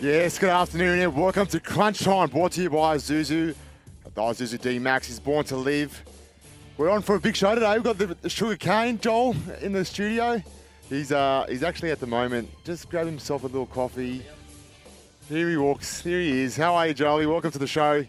Yes, good afternoon and welcome to Crunch Time, brought to you by Isuzu. The Isuzu D Max is born to live. We're on for a big show today. We've got the, the Sugar Cane Joel in the studio. He's uh he's actually at the moment just grabbed himself a little coffee. Here he walks. Here he is. How are you, Jolie? Welcome to the show.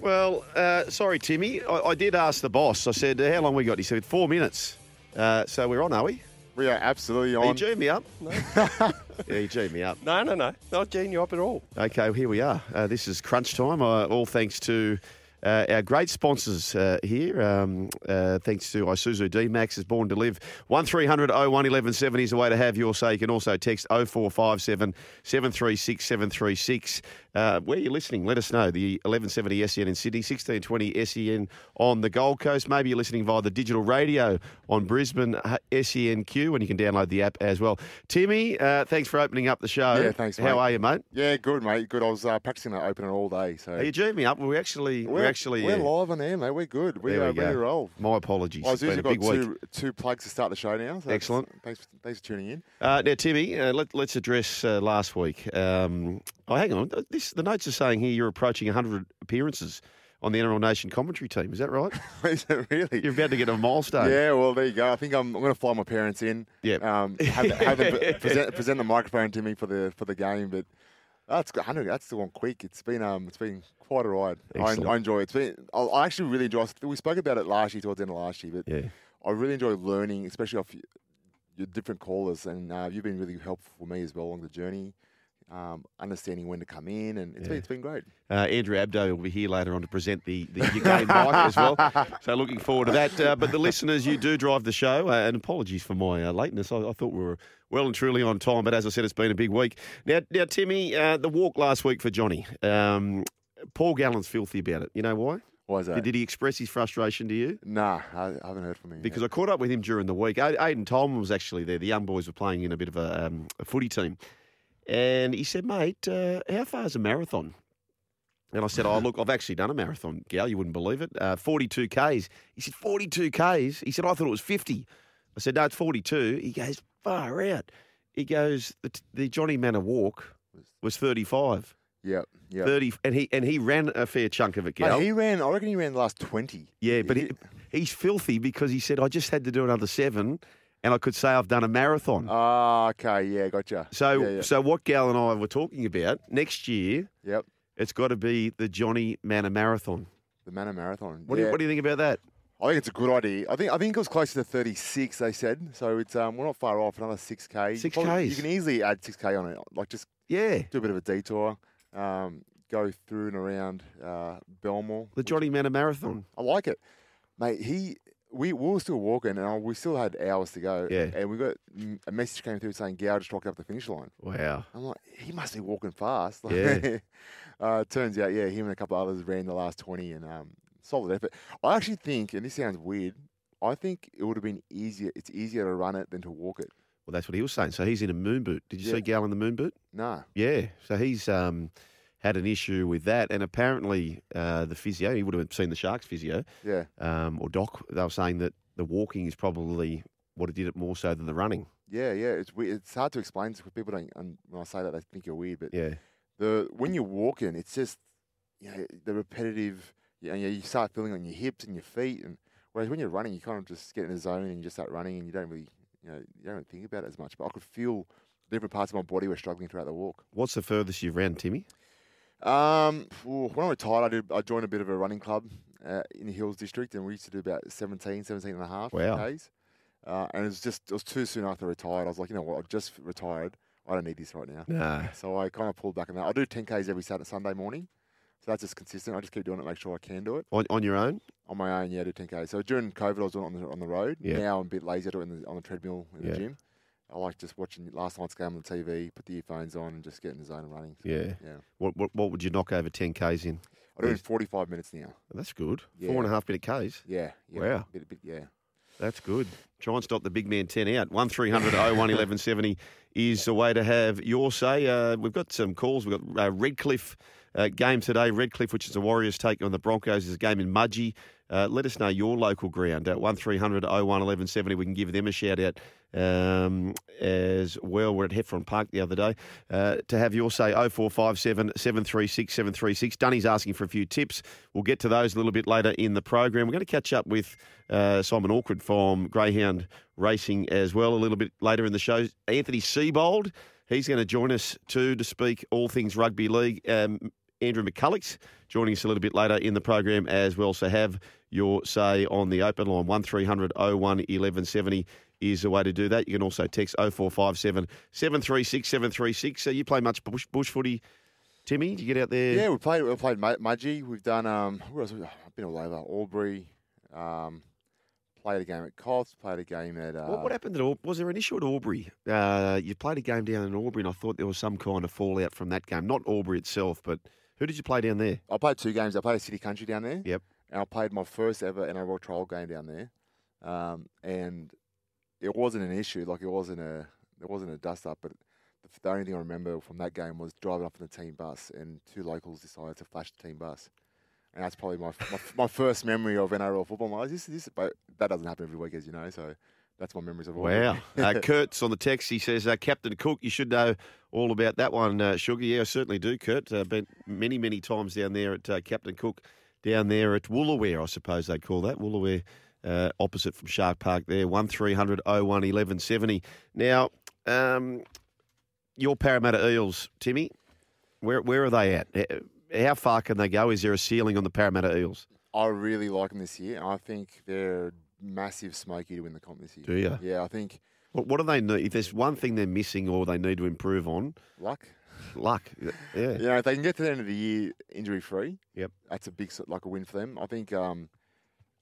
Well, uh, sorry, Timmy. I, I did ask the boss. I said, "How long we got?" He said, four minutes." Uh, so we're on, are we? We are absolutely Are you on. G'd me up? yeah, you G'd me up. No, no, no. Not Gene you up at all. Okay, well, here we are. Uh, this is crunch time. Uh, all thanks to uh, our great sponsors uh, here. Um, uh, thanks to Isuzu D Max is born to live. One 1170 is the way to have your say. You can also text 0457 736 736. Uh, where you're listening, let us know. The 1170 SEN in Sydney, 1620 SEN on the Gold Coast. Maybe you're listening via the digital radio on Brisbane uh, SENQ, and you can download the app as well. Timmy, uh, thanks for opening up the show. Yeah, thanks, How are you, mate? Yeah, good, mate. Good. I was uh, practicing that opener all day. So Are you G'd me up? We're actually, we're, actually, we're uh, live on air, mate. We're good. We are ready to roll. My apologies. Well, It's been got week. two, two plugs to start the show now. So Excellent. Thanks, thanks for tuning in. Uh, now, Timmy, uh, let, let's address uh, last week. Um, oh, hang on. This, the notes are saying here you're approaching 100 appearances on the NRL Nation commentary team. Is that right? Is it really? You're about to get a milestone. Yeah, well, there you go. I think I'm, I'm going to fly my parents in. Yep. Um, have, have them present, present the microphone to me for the for the game, but that's 100. That's still gone quick. It's been um, it's been quite a ride. I, I enjoy it. It's been. I, I actually really enjoy. We spoke about it last year, towards the end of last year, but Yeah. I really enjoy learning, especially off your different callers, and uh, you've been really helpful for me as well along the journey. Um, understanding when to come in, and it's been it's been great. Uh, Andrew Abdo will be here later on to present the, the your game mic as well. So looking forward to that. Uh, but the listeners, you do drive the show, uh, and apologies for my uh, lateness. I, I thought we were well and truly on time, but as I said, it's been a big week. Now, now Timmy, uh, the walk last week for Johnny. Um, Paul Gallen's filthy about it. You know why? Why is that? Did, he express his frustration to you? Nah, I, haven't heard from him. Because yet. I caught up with him during the week. Aiden Tolman was actually there. The young boys were playing in a bit of a, um, a footy team. And he said, mate, uh, how far is a marathon? And I said, oh, look, I've actually done a marathon, Gal. You wouldn't believe it. Uh, 42 Ks. He said, 42 Ks? He said, I thought it was 50. I said, no, it's 42. He goes, far out. He goes, the, the Johnny Mannah walk was 35. Yep, yep. 30, and he and he ran a fair chunk of it, Gal. Mate, he ran. I reckon he ran the last twenty. Yeah, but he, he's filthy because he said, I just had to do another seven and I could say I've done a marathon. Ah, okay, yeah, gotcha. so, yeah, yeah. so what Gal and I were talking about next year, yep, it's got to be the Johnny Mannah Marathon. the Mannah Marathon. What, do you, what do you think about that? I think it's a good idea. I think I think it was close to thirty six. They said so. It's um we're not far off. Another six k. Six k. You can easily add six k on it. Like just Yeah, do a bit of a detour. Um, go through and around uh, Belmore. the Johnny Mannah Marathon. I like it, mate. He we, we were still walking and we still had hours to go. Yeah. and we got a message came through saying Gow just rocked up the finish line. Wow. I'm like, he must be walking fast. Like, Yeah. uh, turns out, yeah, him and a couple others ran the last 20 and um, solid effort. I actually think, and this sounds weird, I think it would have been easier. It's easier to run it than to walk it. Well, that's what he was saying. So he's in a moon boot. Did you Yeah. see Gal in the moon boot? Nah. Yeah. So he's um, had an issue with that, and apparently uh, the physio, he would have seen the Sharks physio, Yeah. um, or doc. They were saying that the walking is probably what did it more so than the running. Yeah, yeah. It's weird. It's hard to explain to people. Don't, and when I say that, they think you're weird. But Yeah. the when you're walking, it's just you know, the repetitive. You, know, you start feeling on your hips and your feet, and whereas when you're running, you kind of just get in the zone and you just start running, and you don't really, you know, you don't think about it as much. But I could feel different parts of my body were struggling throughout the walk. What's the furthest you've ran, Timmy? Um, ooh, when I retired, I did. I joined a bit of a running club uh, in the Hills District, and we used to do about 17, 17 and a half Wow. Ks. Uh, and it was just it was too soon after I retired. I was like, you know what, I've just retired. I don't need this right now. No. So I kind of pulled back on that. I do 10 Ks every Saturday, Sunday morning. So that's just consistent. I just keep doing it, make sure I can do it. On, on your own? On my own, yeah, I do 10 Ks. So during COVID, I was doing it on the, on the road. Yeah. Now I'm a bit lazy. I do it the, on the treadmill in Yeah. the gym. I like just watching last night's game on the TV, put the earphones on, and just get in the zone and running. So, Yeah. Yeah. What, what what would you knock over 10Ks in? I do it in 45 minutes now. That's good. Yeah. Four and a half minute Ks. Yeah. yeah Wow. Bit, bit, yeah. That's good. Try and stop the big man 10 out. 1300 01 1170 is the way to have your say. Uh, we've got some calls. We've got uh, Redcliffe uh, game today. Redcliffe, which is the Warriors take on the Broncos, is a game in Mudgee. Uh, let us know your local ground at 1300 01 1170. We can give them a shout out um, as well. We're at Heffron Park the other day. Uh, to have your say, 0457 736 736. Dunny's asking for a few tips. We'll get to those a little bit later in the program. We're going to catch up with uh, Simon Awkward from Greyhound Racing as well a little bit later in the show. Anthony Seibold, he's going to join us too to speak all things rugby league. Um, Andrew McCullough's joining us a little bit later in the program as well. So have your say on the open line. 1300 01 1170 is the way to do that. You can also text 0457 736 736. So you play much bush, bush footy, Timmy? Do you get out there? Yeah, we played. We played Mu- Mudgee. We've done. Um, where else? I've been all over. Albury. Um, played a game at Coffs. Played a game at. Uh, What, what happened at Was there an issue at Albury? Uh, you played a game down in Albury, and I thought there was some kind of fallout from that game. Not Albury itself, but who did you play down there? I played two games. I played a City Country down there. Yep. And I played my first ever NRL trial game down there. Um, and it wasn't an issue. Like it wasn't a. It wasn't a dust up. But the, the only thing I remember from that game was driving up in the team bus, and two locals decided to flash the team bus. And that's probably my my, my first memory of NRL football. I'm like, this, this, but that doesn't happen every week, as you know. So that's my memories of all. Wow. uh, Kurt's on the text. He says, uh, Captain Cook, you should know all about that one, uh, Sugar. Yeah, I certainly do, Kurt. Uh, been many, many times down there at uh, Captain Cook, down there at Woolooware, I suppose they call that. Woolooware, uh, opposite from Shark Park there. 1300 01 1170. Now, um, your Parramatta Eels, Timmy, where, where are they at? Uh, How far can they go? Is there a ceiling on the Parramatta Eels? I really like them this year. and I think they're massive smoky to win the comp this year. Do you? Yeah, I think What, what do they need? If there's one thing they're missing or they need to improve on, luck. luck. Yeah. You know, if they can get to the end of the year injury free, Yep. that's a big like a win for them. I think. Um,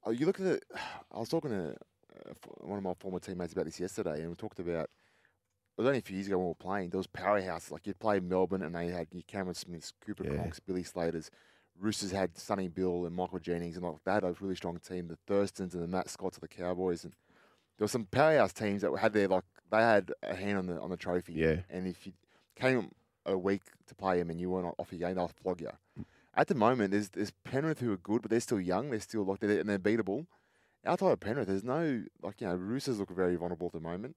oh, you look at it. I was talking to uh, one of my former teammates about this yesterday, and we talked about. It was only a few years ago when we were playing. There was powerhouses like you'd play Melbourne, and they had your Cameron Smiths, Cooper Yeah. Cronks, Billy Slaters. Roosters had Sonny Bill and Michael Jennings, and like, they had a really strong team. The Thurstons and the Matt Scotts of the Cowboys, and there were some powerhouse teams that had their like they had a hand on the on the trophy. Yeah. And if you came a week to play them and you weren't off your game, they'll flog you. At the moment, there's there's Penrith who are good, but they're still young. They're still like they're and they're beatable. Outside of Penrith, there's no like you know Roosters look very vulnerable at the moment.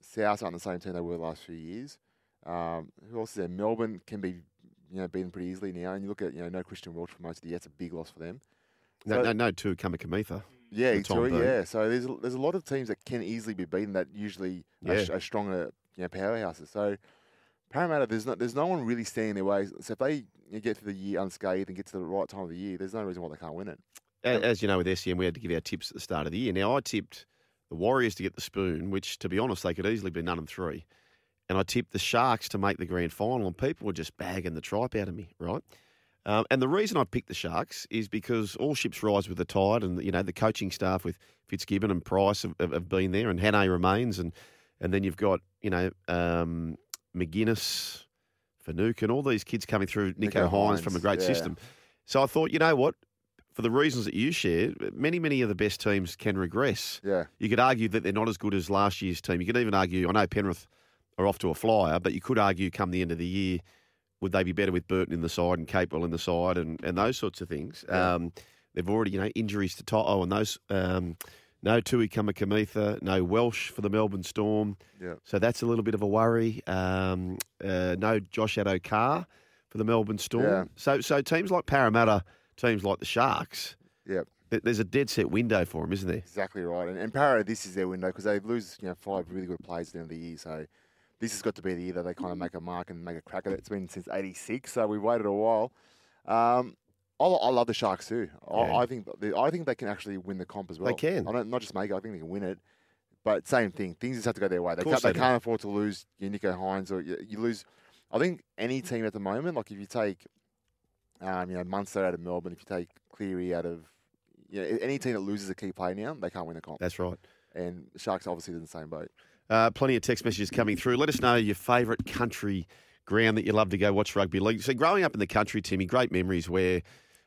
South aren't the same team they were the last few years. Um, who else is there? Melbourne can be you know beaten pretty easily now, and you look at you know no Christian Welch for most of the year. That's a big loss for them. No, So- no, no, Tui Kamikamica. Yeah, the it's time true, being. yeah. So there's a, there's a lot of teams that can easily be beaten that usually are, Yeah. sh- are stronger, you know, powerhouses. So Parramatta, there's not there's no one really standing in their way. So if they you get through the year unscathed and get to the right time of the year, there's no reason why they can't win it. A- As you know, with SEN, we had to give our tips at the start of the year. Now, I tipped the Warriors to get the spoon, which, to be honest, they could easily be none and three. And I tipped the Sharks to make the grand final, and people were just bagging the tripe out of me, right? Um, and the reason I picked the Sharks is because all ships rise with the tide, and you know the coaching staff with Fitzgibbon and Price have, have, have been there, and Hannay remains, and and then you've got you know um, McGuinness, Fanuc, and all these kids coming through. Nicho, Nicho Hynes, Hynes, from a great yeah. system. So I thought, you know what? For the reasons that you shared, many, many of the best teams can regress. Yeah, You could argue that they're not as good as last year's team. You could even argue, I know Penrith are off to a flyer, but you could argue come the end of the year, would they be better with Burton in the side and Capewell in the side and, and those sorts of things? Yeah. Um, they've already, you know, injuries to Toto and those. Um, no Tui Kamikamica, no Welch for the Melbourne Storm. yeah, So that's a little bit of a worry. Um, uh, no Josh Addo-Carr for the Melbourne Storm. Yeah. So so teams like Parramatta, teams like the Sharks, yeah. th- there's a dead set window for them, isn't there? Exactly right. And, and Parramatta, this is their window because they lose you know five really good players at the end of the year. So this has got to be the year that they kind of make a mark and make a crack at it. It's been since '86, so we've waited a while. Um, I, I love the Sharks too. I, Yeah. I think they, I think they can actually win the comp as well. They can. I don't not just make it. I think they can win it. But same thing. Things just have to go their way. They can't, they they can't afford to lose your Nicho Hynes or you, you lose. I think any team at the moment, like if you take, um, you know, Munster out of Melbourne, if you take Cleary out of, you know, any team that loses a key player now, they can't win the comp. That's right. And Sharks obviously in the same boat. Uh, plenty of text messages coming through. Let us know your favourite country ground that you love to go watch rugby league. So, growing up in the country, Timmy, great memories where,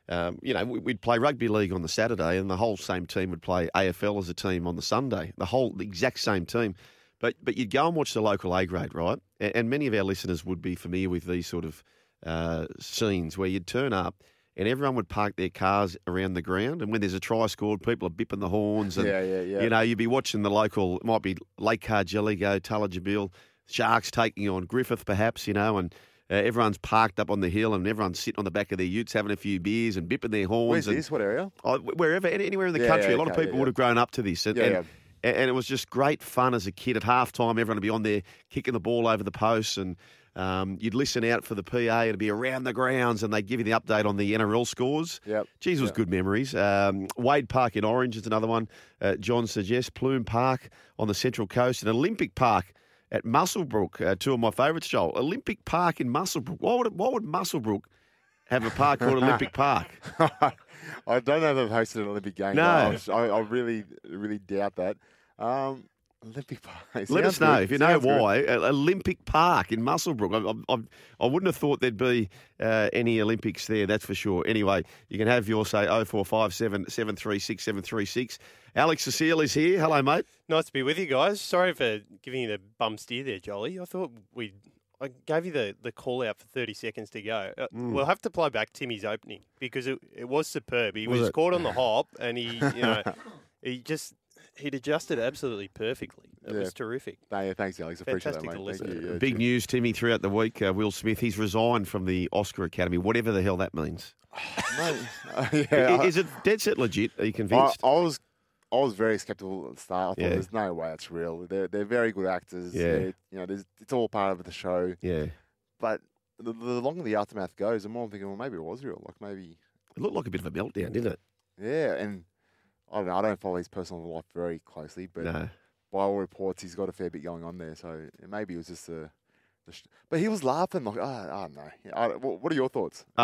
um, you know, we- we'd play rugby league on the Saturday and the whole same team would play AFL as a team on the Sunday. The whole, the exact same team. But but you'd go and watch the local A grade, right? And, and many of our listeners would be familiar with these sort of uh, scenes where you'd turn up and everyone would park their cars around the ground. And when there's a try scored, people are bipping the horns. And, Yeah, yeah, yeah. You know, you'd be watching the local, it might be Lake Cargelligo, Tullajabil, Sharks taking on Griffith, perhaps, you know, and uh, everyone's parked up on the hill and everyone's sitting on the back of their utes having a few beers and bipping their horns. Where's and, this? What area? Oh, wherever, anywhere in the Yeah, country. yeah, a lot of people yeah, would have grown up to this. And, Yeah, and, yeah. and- it was just great fun as a kid. At half time, everyone would be on there kicking the ball over the posts, and um, you'd listen out for the PA. It'd be around the grounds, and they'd give you the update on the NRL scores. Yep. Geez, was Yep. good memories. Um, Wade Park in Orange is another one. Uh, John suggests Pluim Park on the Central Coast and Olympic Park at Muswellbrook. Uh, two of my favourites, Joel. Olympic Park in Muswellbrook. Why would, why would Muswellbrook have a park called Olympic Park? I don't know if they've hosted an Olympic game. No. I, I, I really, really doubt that. Um, Olympic Park. Let us know good. if you know Sounds good. why. Olympic Park in Muswellbrook. I, I, I, I wouldn't have thought there'd be uh, any Olympics there, that's for sure. Anyway, you can have your say 0457 736 736. Alex Cecile is here. Hello, mate. Nice to be with you guys. Sorry for giving you the bum steer there, Jolly. I thought we I gave you the, the call out for 30 seconds to go. Uh, We'll have to play back Timmy's opening because it, it was superb. He Was was, caught on the hop and he, you know, he just he'd adjusted absolutely perfectly. It Yeah. was terrific. No, yeah, thanks, Alex. Appreciate Fantastic that, to mate. Thank you. Yeah, Big cheers. news, Timmy, throughout the week. Uh, Will Smith, he's resigned from the Oscar Academy, whatever the hell that means. Mate, uh, yeah, I- is it dead set legit? Are you convinced? I was, I was very skeptical at the start. I thought Yeah. there's no way it's real. They're they're very good actors. Yeah. They're- you know, it's all part of the show. yeah. But the, the longer the aftermath goes, the more I'm thinking, well, maybe it was real. Like maybe, It looked like a bit of a meltdown, didn't it? yeah. And I don't know. I don't follow his personal life very closely, but No. by all reports, he's got a fair bit going on there. So maybe it was just a. the sh- But he was laughing like, oh, I don't know. Yeah, I, what, what are your thoughts? Uh,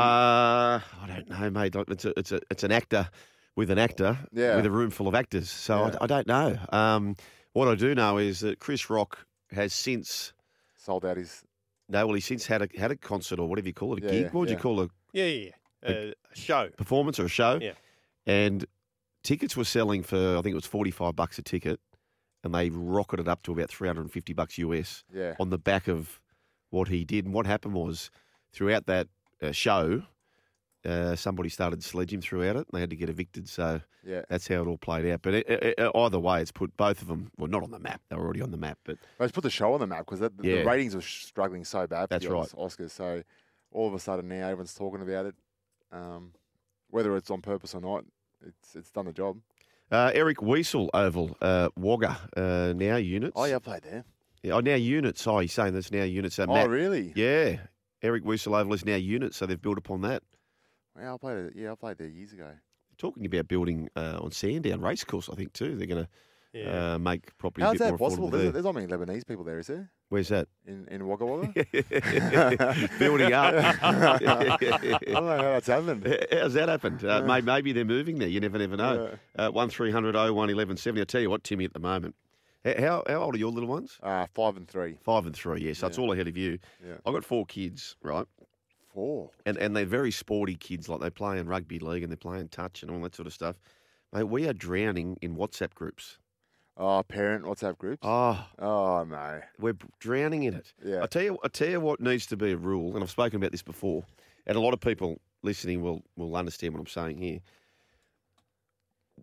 I don't know, mate. Like, It's a, it's a, it's an actor with an actor Yeah. with a room full of actors. So Yeah. I, I don't know. Um, what I do know is that Chris Rock has since Sold out his. no, well, he's since had a had a concert or whatever you call it, a Yeah, gig. what would you call a Yeah, yeah, yeah. Uh, a show. performance or a show? Yeah. And tickets were selling for I think it was forty five bucks a ticket, and they rocketed up to about three hundred and fifty bucks US Yeah. on the back of what he did. And what happened was throughout that uh, show, uh, somebody started to sledge him throughout it, and they had to get evicted. So Yeah. that's how it all played out. But it, it, it- either way, it's put both of them well, not on the map. They were already on the map, but Let's put the show on the map because the, Yeah. the ratings were struggling so bad. For That's the right. Os- Oscars. So all of a sudden now everyone's talking about it. Um, whether it's on purpose or not, it's it's done the job. uh, Eric Weissel Oval, uh, Wagga, uh, now units. Oh yeah, I played there. Yeah, oh, now units. Oh, he's saying that's now units. Uh, oh really? Yeah. Eric Weissel Oval is now units, so they've built upon that. Yeah, I played it. Yeah, I played there years ago. Talking about building uh, on Sandown Racecourse, I think too. They're going to Yeah. uh, make property How's that more possible? There's, there. there's not many Lebanese people there, is there? Where's that? In in Wagga Wagga? Building up. I don't know how that's happened. How's that happened? Uh, may, maybe they're moving there. You never, never know. Uh, one 1170 I tell you what, Timmy, at the moment. How, how old are your little ones? Uh, five and three. Five and three, yeah. That's all ahead of you. Yeah. I've got four kids, right? Four. And and they're very sporty kids. Like they play in rugby league and they're playing touch and all that sort of stuff. Mate, we are drowning in WhatsApp groups. Oh, parent WhatsApp groups. Oh, Oh no. we're drowning in it. Yeah. I tell you, I tell you what needs to be a rule, and I've spoken about this before, and a lot of people listening will will understand what I'm saying here.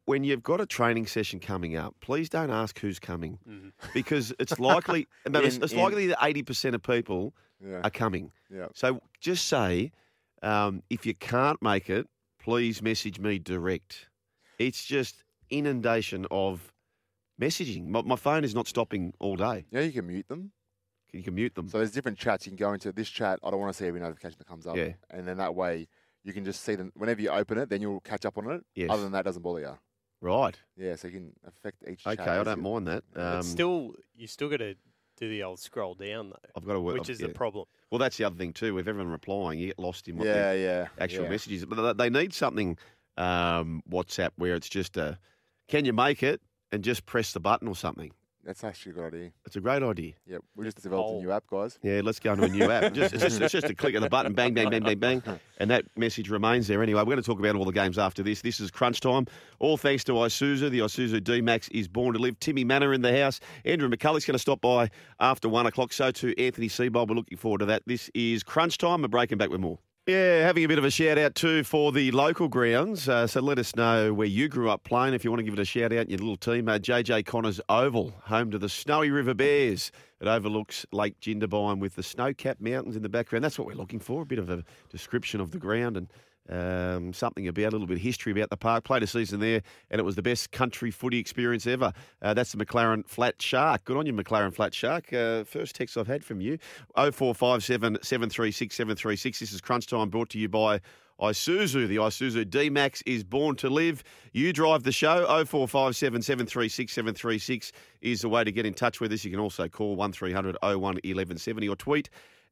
When you've got a training session coming up, please don't ask who's coming, because it's likely no, it's, it's in- likely that eighty percent of people Yeah. are coming. Yeah. So just say, um, if you can't make it, please message me direct. It's just inundation of messaging. My, my phone is not stopping all day. Yeah, you can mute them. You can mute them. So there's different chats you can go into. This chat, I don't want to see every notification that comes up. Yeah. And then that way you can just see them whenever you open it. Then you'll catch up on it. Yes. Other than that, it doesn't bother you. right. Yeah. So you can affect each. Chat. Okay, chat. I don't mind that. Um, It's still, you still got to do the old scroll down though, I've got to work. which is yeah. the problem. Well, that's the other thing too. With everyone replying, you get lost in what Yeah, their yeah. actual yeah. messages. But they need something um, WhatsApp where it's just a, can you make it and just press the button or something. That's actually a good idea. It's a great idea. Yeah, we just developed poll. a new oh. app, guys. Yeah, let's go into a new app. Just, it's, just, it's just a click of the button, bang, bang, bang, bang, bang, and that message remains there. Anyway, we're going to talk about all the games after this. This is crunch time. All thanks to Isuzu. The Isuzu D Max is born to live. Timmy Mannah in the house. Andrew McCullough's going to stop by after one o'clock. So too Anthony Seibold. We're looking forward to that. This is crunch time. We're breaking back with more. Yeah, having a bit of a shout out too for the local grounds. Uh, so let us know where you grew up playing. If you want to give it a shout out, your little team, uh, JJ Connors Oval, home to the Snowy River Bears. It overlooks Lake Jindabyne with the snow-capped mountains in the background. That's what we're looking for. A bit of a description of the ground and um, something about a little bit of history about the park. Played a season there, and it was the best country footy experience ever. Uh, that's the McLaren Flat Shark. Good on you, McLaren Flat Shark. Uh, first text I've had from you. 0457 736 736. This is Crunch Time brought to you by Isuzu. The Isuzu D Max is born to live. You drive the show. 0457 736 736 is the way to get in touch with us. You can also call 1300 01 1170 or tweet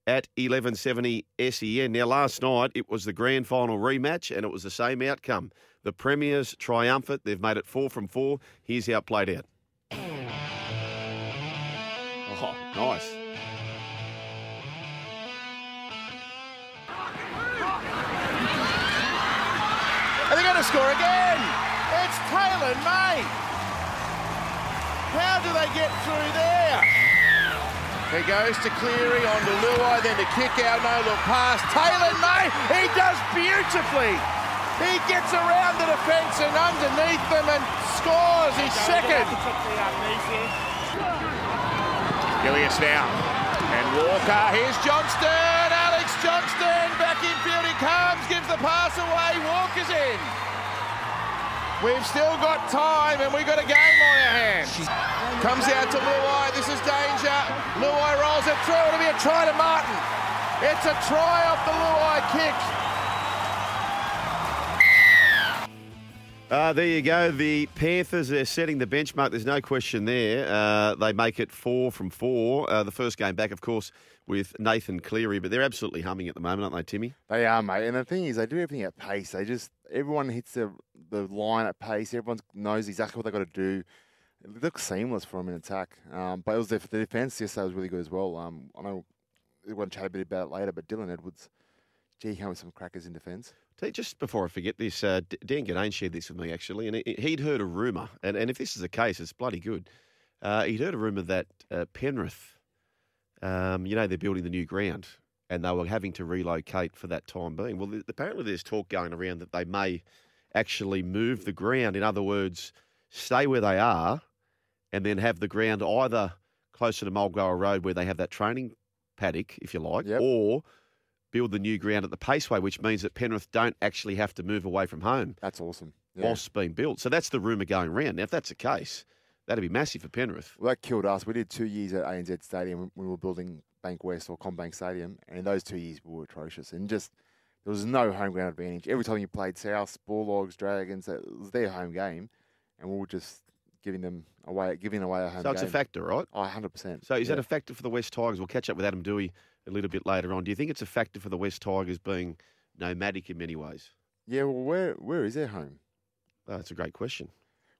at 1170 SEN. Now, last night it was the grand final rematch and it was the same outcome. The Premiers triumphant. They've made it four from four. Here's how it played out. Oh, nice. And they're going to score again. It's Taylor May. How do they get through there? He goes to Cleary on to Luai, then to kick out, no look pass. Taylor May, he does beautifully. He gets around the defence and underneath them and scores his second. Gillius now. And Walker, here's Johnston. Alex Johnston, back in field he comes, gives the pass away. Walker's in. We've still got time and we've got a game on our hands. Comes out to Luai. This is danger. Luai rolls it through. It'll be a try to Martin. It's a try off the Luai kick. Uh, there you go. The Panthers are setting the benchmark. There's no question there. Uh, they make it four from four. Uh, the first game back, of course, with Nathan Cleary, but they're absolutely humming at the moment, aren't they, Timmy? They are, mate. And the thing is, they do everything at pace. They just everyone hits the the line at pace. Everyone knows exactly what they got to do. It looks seamless for them in attack. Um, but it was the, the defense yesterday was really good as well. Um, I know we're going to chat a bit about it later, but Dylan Edwards, gee, he with some crackers in defence. Just before I forget this, uh, Dan Ginnane shared this with me actually, and he- he'd heard a rumour, and, and if this is the case, it's bloody good. Uh, he'd heard a rumour that uh, Penrith, um, you know, they're building the new ground, and they were having to relocate for that time being. Well, th- apparently there's talk going around that they may actually move the ground. In other words, stay where they are, and then have the ground either closer to Mulgoa Road where they have that training paddock, if you like, Yep. or build the new ground at the Paceway, which means that Penrith don't actually have to move away from home That's awesome. Yeah. whilst being built. So that's the rumour going around. Now, if that's the case, that'd be massive for Penrith. Well, that killed us. We did two years at ANZ Stadium when we were building Bankwest or CommBank Stadium, and in those two years we were atrocious. And just there was no home ground advantage. Every time you played South, Bulldogs, Dragons, it was their home game, and we were just giving them away, giving away a home game. So game. it's a factor, right? Oh, 100%. So is yeah. that a factor for the West Tigers? We'll catch up with Adam Doueihi a little bit later on. Do you think it's a factor for the West Tigers being nomadic in many ways? Yeah, well, where where is their home? Oh, that's a great question.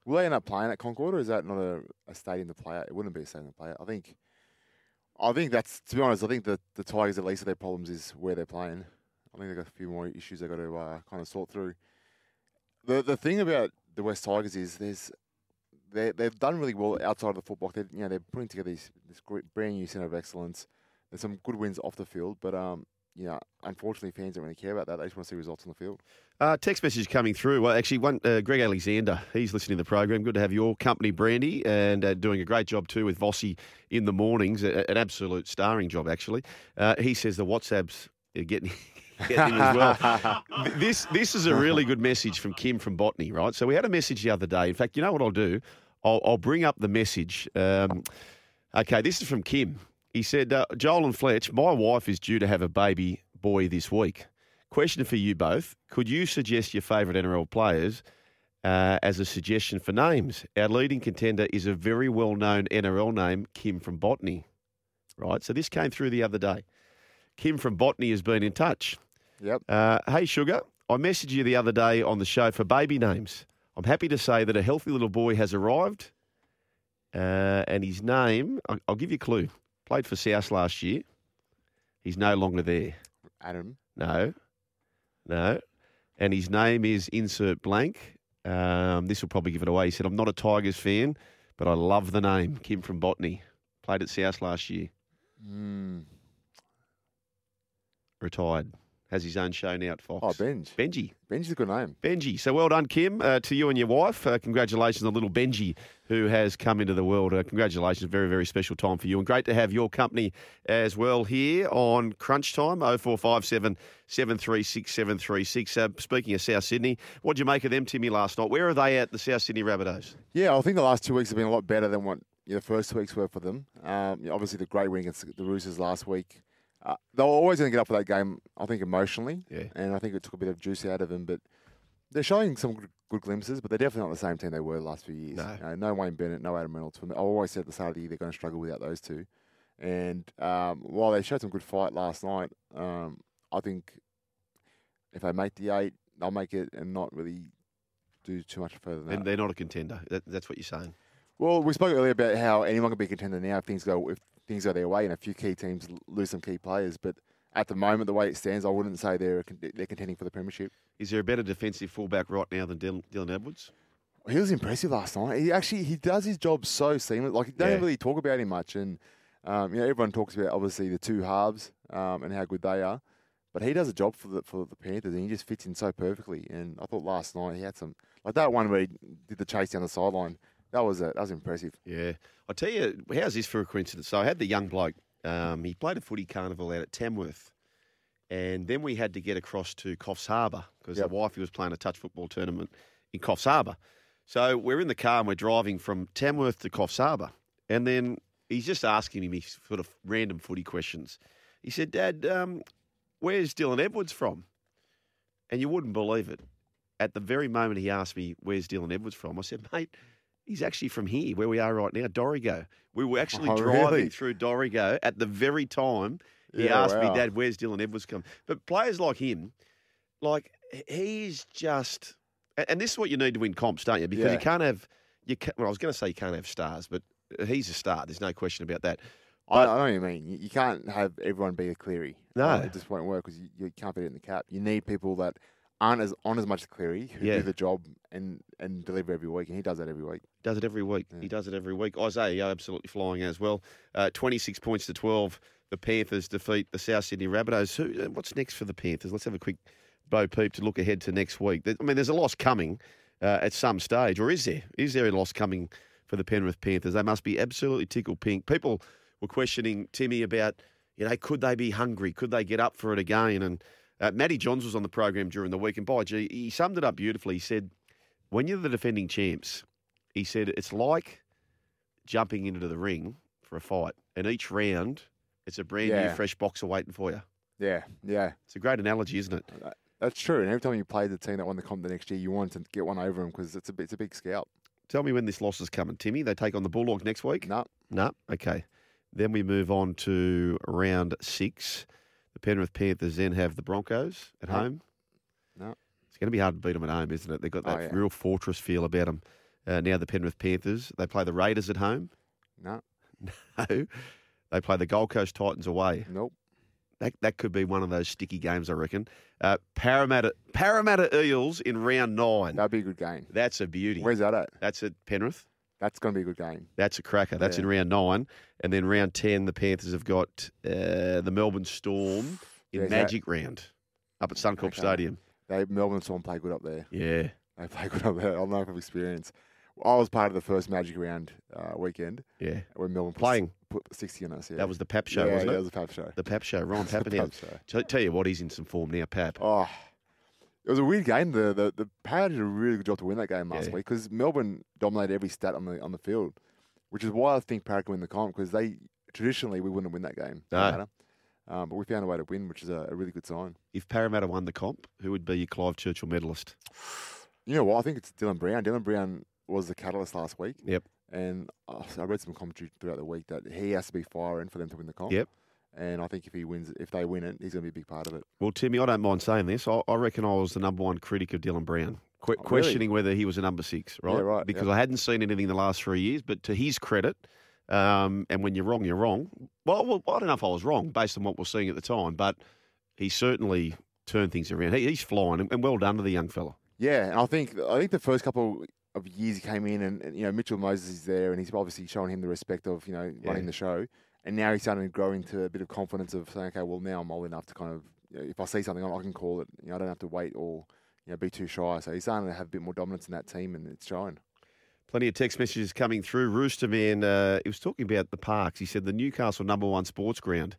Will they end up playing at Concord, or is that not a, a stadium to play at? It wouldn't be a stadium to play at. I think, I think that's to be honest. I think the the Tigers at least of their problems is where they're playing. I think they've got a few more issues they've got to uh, kind of sort through. The the thing about the West Tigers is there's they they've done really well outside of the football. They you know they're putting together this this brand new centre of excellence. There's some good wins off the field, but um you know unfortunately fans don't really care about that. They just want to see results on the field. Uh, text message coming through. Well, actually, one uh, Greg Alexander. He's listening to the program. Good to have your company, Brandy, and uh, doing a great job too with Vossi in the mornings. A, an absolute starring job, actually. Uh, he says the WhatsApps are getting. getting him as well. This this is a really good message from Kim from Botany, right? So we had a message the other day. In fact, you know what I'll do? I'll, I'll bring up the message. Um, okay, this is from Kim. He said, uh, Joel and Fletch, my wife is due to have a baby boy this week. Question for you both. Could you suggest your favourite NRL players uh, as a suggestion for names? Our leading contender is a very well known NRL name, Kim from Botany. Right, so this came through the other day. Kim from Botany has been in touch. Yep. Uh, hey, Sugar, I messaged you the other day on the show for baby names. I'm happy to say that a healthy little boy has arrived, uh, and his name, I'll, I'll give you a clue. Played for South last year. He's no longer there. Adam. No, no. And his name is insert blank. Um, this will probably give it away. He said, I'm not a Tigers fan, but I love the name. Kim from Botany. Played at South last year. Mm. Retired. Has his own show now at Fox. Oh, Benj. Benji. Benji's a good name. Benji. So well done, Kim, uh, to you and your wife. Uh, congratulations on little Benji who has come into the world. Uh, congratulations. Very, very special time for you. And great to have your company as well here on Crunch Time, 0457 736 736. Uh, speaking of South Sydney, what did you make of them, Timmy, last night? Where are they at, the South Sydney Rabbitohs? Yeah, I think the last two weeks have been a lot better than what yeah, the first two weeks were for them. Um, yeah, obviously, the great win against the Roosters last week. Uh, they were always going to get up for that game, I think, emotionally. Yeah. And I think it took a bit of juice out of them. But they're showing some good, glimpses, but they're definitely not the same team they were the last few years. No. Uh, no Wayne Bennett, no Adam Reynolds. I always said at the start of the year they're going to struggle without those two. And um, while they showed some good fight last night, um, I think if they make the eight, they'll make it and not really do too much further than And that. they're not a contender. That, that's what you're saying. Well, we spoke earlier about how anyone can be a contender now if things go if things go their way and a few key teams lose some key players. But at the moment, the way it stands, I wouldn't say they're they're contending for the premiership. Is there a better defensive fullback right now than Dylan, Dylan Edwards? He was impressive last night. He actually he does his job so seamless. Like you don't Yeah. really talk about him much, and um, you know everyone talks about obviously the two halves um, and how good they are. But he does a job for the for the Panthers, and he just fits in so perfectly. And I thought last night he had some like that one where he did the chase down the sideline. That was a, that was impressive. Yeah. I tell you, how's this for a coincidence? So I had the young bloke, um, he played a footy carnival out at Tamworth. And then we had to get across to Coffs Harbour because Yep. the wifey was playing a touch football tournament in Coffs Harbour. So we're in the car and we're driving from Tamworth to Coffs Harbour. And then he's just asking me sort of random footy questions. He said, Dad, um, where's Dylan Edwards from? And you wouldn't believe it. At the very moment he asked me, where's Dylan Edwards from? I said, mate, he's actually from here, where we are right now, Dorrigo. We were oh, actually Oh, driving really? through Dorrigo at the very time he Yeah, asked me. Dad, where's Dylan Edwards come? But players like him, like he's just, and this is what you need to win comps, don't you? Because Yeah. you can't have, you can, well, I was going to say you can't have stars, but he's a star. There's no question about that. I, I know what you mean. You, can't have everyone be a Cleary. No. It just won't work because you, you can't fit it in the cap. You need people that aren't as on as much as Cleary who Yeah. do the job and, and deliver every week, and he does that every week. Does it every week. He does it every week. Isaiah absolutely flying as well. Uh, 26 points to 12. The Panthers defeat the South Sydney Rabbitohs. Who, uh, what's next for the Panthers? Let's have a quick bow peep to look ahead to next week. I mean, there's a loss coming uh, at some stage, or is there? Is there a loss coming for the Penrith Panthers? They must be absolutely tickled pink. People were questioning Timmy about, you know, could they be hungry? Could they get up for it again? And uh, Matty Johns was on the program during the week, and by gee, he summed it up beautifully. He said, when you're the defending champs, he said it's like jumping into the ring for a fight, and each round it's a brand new, fresh boxer waiting for you. Yeah, yeah, It's a great analogy, isn't it? that's true. And every time you play the team that won the comp the next year, you want to get one over them because it's a it's a big scalp. Tell me when this loss is coming, Timmy. They take on the Bulldogs next week. No, No, okay. Then we move on to round six. The Penrith Panthers then have the Broncos at No. home. No. It's going to be hard to beat them at home, isn't it? They've got Oh, that yeah. real fortress feel about them. Uh, now the Penrith Panthers. They play the Raiders at home. no, No. They play the Gold Coast Titans away. nope. That, that could be one of those sticky games, I reckon. Uh, Parramatta Parramatta Eels in round nine. That'd be a good game. That's a beauty. Where's that at? That's at Penrith. That's going to be a good game. That's a cracker. That's Yeah. in round nine. And then round 10, the Panthers have got uh, the Melbourne Storm in Yeah, is that- Magic Round up at Suncorp Okay. Stadium. They Melbourne Storm play good up there. Yeah. They play good up there. I'll know from experience. I was part of the first Magic round uh, weekend Yeah. when Melbourne Playing. put sixty on us. Yeah. That was the Pap show, yeah, wasn't yeah, it? it was a Pap show. The Pap show. Ryan The Papenhuyzen. Pap show. Tell, tell you what, he's in some form now, Pap. Oh, it was a weird game. The the the Power did a really good job to win that game last Yeah. week because Melbourne dominated every stat on the on the field, which is why I think Para can win the comp because they traditionally we wouldn't win that game. No. Um, but we found a way to win, which is a, a really good sign. If Parramatta won the comp, who would be your Clive Churchill medalist? You know what? I think it's Dylan Brown. Dylan Brown was the catalyst last week. Yep. And I read some commentary throughout the week that he has to be firing for them to win the comp. Yep. And I think if he wins, if they win it, he's going to be a big part of it. Well, Timmy, I don't mind saying this. I, I reckon I was the number one critic of Dylan Brown, que- Oh, really? questioning whether he was a number six, right? Yeah, right, Because yep. I hadn't seen anything in the last three years. But to his credit, um, and when you're wrong, you're wrong. Well, well, I don't know if I was wrong based on what we're seeing at the time, but he certainly turned things around. He, he's flying, and, and well done to the young fella. Yeah, and I think I think the first couple of years he came in, and, and you know Mitchell Moses is there, and he's obviously showing him the respect of you know running Yeah. the show. And now he's starting to grow into a bit of confidence of saying, okay, well now I'm old enough to kind of you know, if I see something, I can call it. You know, I don't have to wait or you know be too shy. So he's starting to have a bit more dominance in that team, and it's showing. Plenty of text messages coming through. Rooster Man, uh, he was talking about the parks. He said the Newcastle number one sports ground,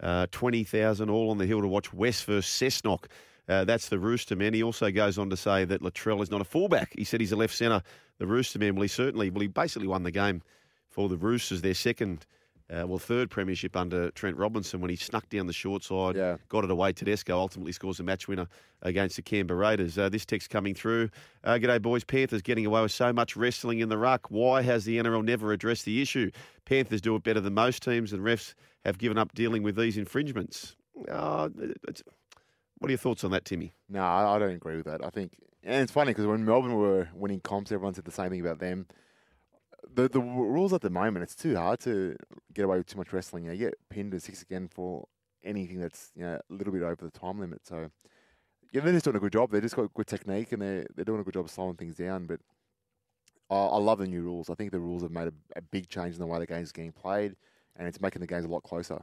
uh, 20,000 all on the hill to watch West versus Cessnock. Uh, that's the Rooster Man. He also goes on to say that Latrell is not a fullback. He said he's a left centre. The Rooster Man, well, he certainly, well, he basically won the game for the Roosters, their second, uh, well, third premiership under Trent Robinson when he snuck down the short side, Yeah. got it away. Tedesco ultimately scores a match winner against the Canberra Raiders. Uh, this text coming through. Uh, G'day, boys. Panthers getting away with so much wrestling in the ruck. Why has the NRL never addressed the issue? Panthers do it better than most teams, and refs have given up dealing with these infringements. Uh, what are your thoughts on that, Timmy? No, I I don't agree with that. I think, and it's funny because when Melbourne were winning comps, everyone said the same thing about them. The the rules at the moment, it's too hard to get away with too much wrestling. You, know, you get pinned to six again for anything that's you know a little bit over the time limit. So yeah, they're just doing a good job. They just got good technique and they're they're doing a good job of slowing things down. But I, I love the new rules. I think the rules have made a, a big change in the way the game's getting played, and it's making the games a lot closer.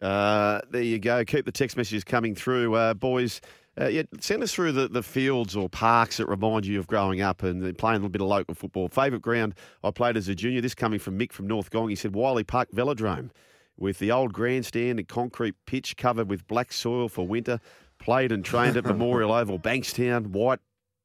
Uh, there you go. Keep the text messages coming through, uh, boys. Uh, yeah, send us through the, the fields or parks that remind you of growing up and playing a little bit of local football. Favourite ground I played as a junior. This coming from Mick from North Gong. He said Wiley Park Velodrome with the old grandstand and concrete pitch covered with black soil for winter. Played and trained at Memorial Oval, Bankstown, White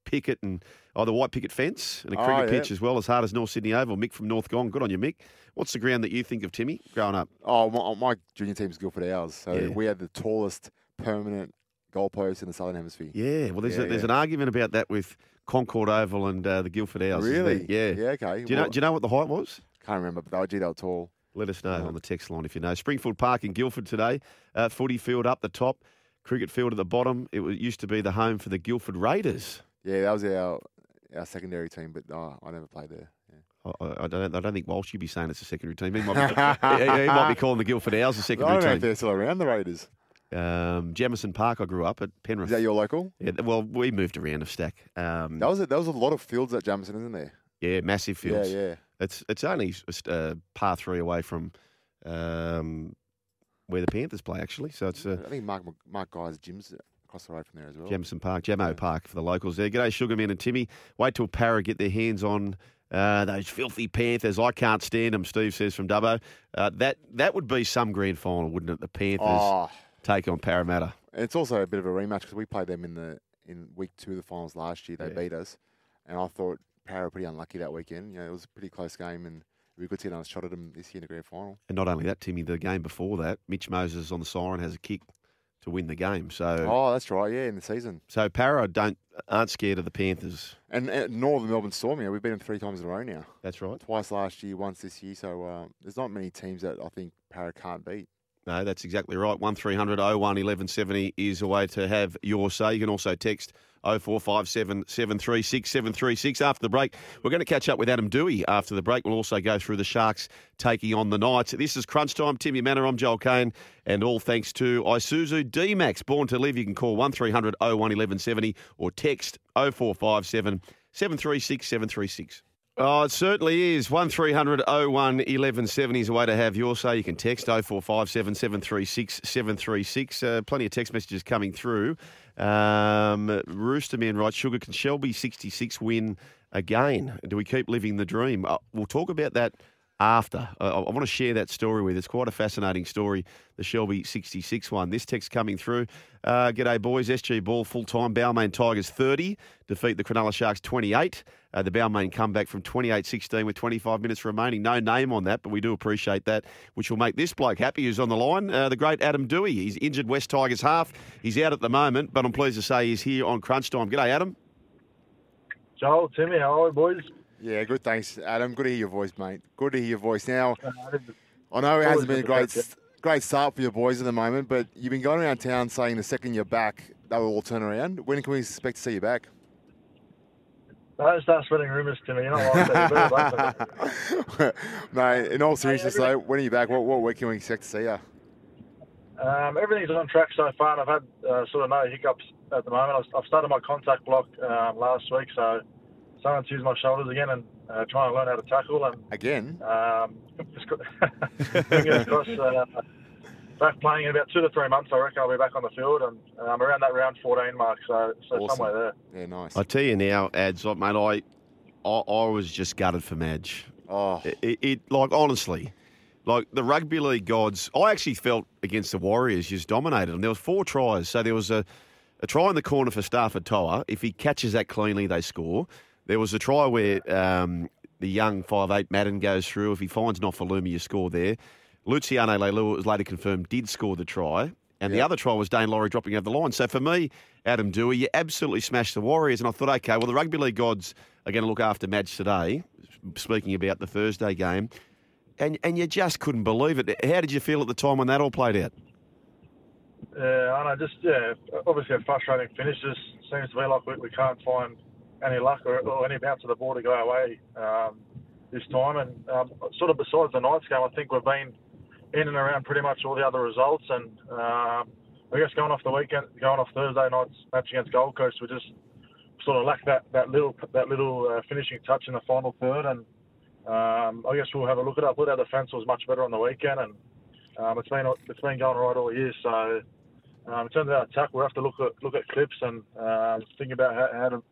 Picket and oh, the White Picket fence and a Oh, cricket yeah. pitch as well as hard as North Sydney Oval. Mick from North Gong. Good on you, Mick. What's the ground that you think of, Timmy, growing up? Oh, my, my junior team's Guildford Owls. So Yeah. we had the tallest permanent goalpost in the Southern Hemisphere. Yeah, well, there's, Yeah, a, there's yeah. an argument about that with Concord Oval and uh, the Guildford Owls. Really? Yeah. Yeah, okay. Do you know? Do you know what the height was? Can't remember, but they were, gee, they were tall. Let us know Yeah. on the text line if you know. Springfield Park in Guildford today. Uh, footy field up the top, cricket field at the bottom. It was, used to be the home for the Guildford Raiders. Yeah, that was our our secondary team, but oh, I never played there. Yeah. I, I, I don't, I don't think Walsh you'd be saying it's a secondary team. He might be, he, he might be calling the Guildford Owls a I secondary don't know if team. they're still around the Raiders. Um, Jamison Park, I grew up at Penrith. Is that your local? yeah, well, we moved around a stack. Um, That was a, that was a lot of fields at Jamison, isn't there? yeah, massive fields. Yeah, yeah. It's it's only just uh, par three away from um, where the Panthers play, actually. So it's uh, I think Mark Mark Guy's gym's across the road from there as well. Jamison Park, Jamo Yeah. Park for the locals there. G'day, Sugarman and Timmy. Wait till Para get their hands on uh, those filthy Panthers. I can't stand them, Steve says from Dubbo. Uh, that that would be some grand final, wouldn't it? The Panthers Oh, take on Parramatta. it's also a bit of a rematch because we played them in the in week two of the finals last year. They Yeah. beat us, and I thought were pretty unlucky that weekend. You know, it was a pretty close game, and we could see another shot at them this year in the grand final. And not only that, Timmy, the game before that, Mitch Moses on the siren has a kick to win the game. So Oh, that's right. Yeah, in the season. so Para don't aren't scared of the Panthers. And, and nor the Melbourne Storm. Know, we've beaten them three times in a row now. That's right. Twice last year, once this year. So uh, there's not many teams that I think Para can't beat. No, that's exactly right. 1300 01 1170 is a way to have your say. You can also text 0457 736 736. After the break, we're going to catch up with Adam Doueihi after the break. We'll also go through the Sharks taking on the Knights. This is Crunch Time. Timmy Mannah, I'm Joel Caine, and all thanks to Isuzu D-Max. Born to live, you can call 1300 01 1170 or text 0457 736 736. Oh, it certainly is. 1300 01 1170 is a way to have your say. You can text 0457 736 736. Uh, plenty of text messages coming through. Um, Roosterman writes, Sugar, can Shelby 66 win again? Do we keep living the dream? Uh, we'll talk about that after. I, I want to share that story with. It's quite a fascinating story. The Shelby 66 one. This text coming through. Uh, G'day boys. SG Ball full time. Balmain Tigers 30 defeat the Cronulla Sharks 28. Uh, the Balmain come back from 28-16 with 25 minutes remaining. No name on that, but we do appreciate that, which will make this bloke happy who's on the line. Uh, the great Adam Doueihi. He's injured West Tigers half. He's out at the moment, but I'm pleased to say he's here on crunch time. G'day, Adam. Joel, Timmy, how are you, boys? Yeah, good. Thanks, Adam. Good to hear your voice, mate. Good to hear your voice. Now, I know it hasn't been a great great start for your boys at the moment, but you've been going around town saying the second you're back, they will all turn around. When can we expect to see you back? Don't start spreading rumours to me. You know what? Mate, in all seriousness, though, when are you back? What, what week can we expect to see you? Um, everything's on track so far, and I've had uh, sort of no hiccups at the moment. I've, I've started my contact block um, last week, so starting to use my shoulders again and uh, trying to learn how to tackle. And Again? um, fingers crossed. Uh, back playing in about two to three months, I reckon I'll be back on the field, and I'm um, around that round 14 mark. So, so Awesome. somewhere there. Yeah, nice. I tell you now, ads, like, mate, I, I, I was just gutted for Madge. Oh, It, it, it- like, honestly, like the rugby league gods, I actually felt against the Warriors just dominated them. There was four tries, so there was a, a try in the corner for Starford To'a. If he catches that cleanly, they score. There was a try where um, the young five eight Madden goes through. If he finds Nofoaluma, you score there. Luciano Leilua was later confirmed did score the try. And the other try was Daine Laurie dropping over the line. So for me, Adam Doueihi, you absolutely smashed the Warriors. And I thought, okay, well, the rugby league gods are going to look after Madge today, speaking about the Thursday game. And, and you just couldn't believe it. How did you feel at the time when that all played out? Yeah, I know. Just yeah, obviously a frustrating finish. Just seems to be like we, we can't find any luck or, or any bounce of the ball to go away um, this time. And um, sort of besides the Knights game, I think we've been in and around pretty much all the other results. And um, I guess going off the weekend, going off Thursday night's match against Gold Coast, we just sort of lacked that, that little that little uh, finishing touch in the final third. And um, I guess we'll have a look at it. I our defence was much better on the weekend, and um, it's been it's been going right all year. So um, in terms of our attack, we'll have to look at look at clips and uh, think about how, how to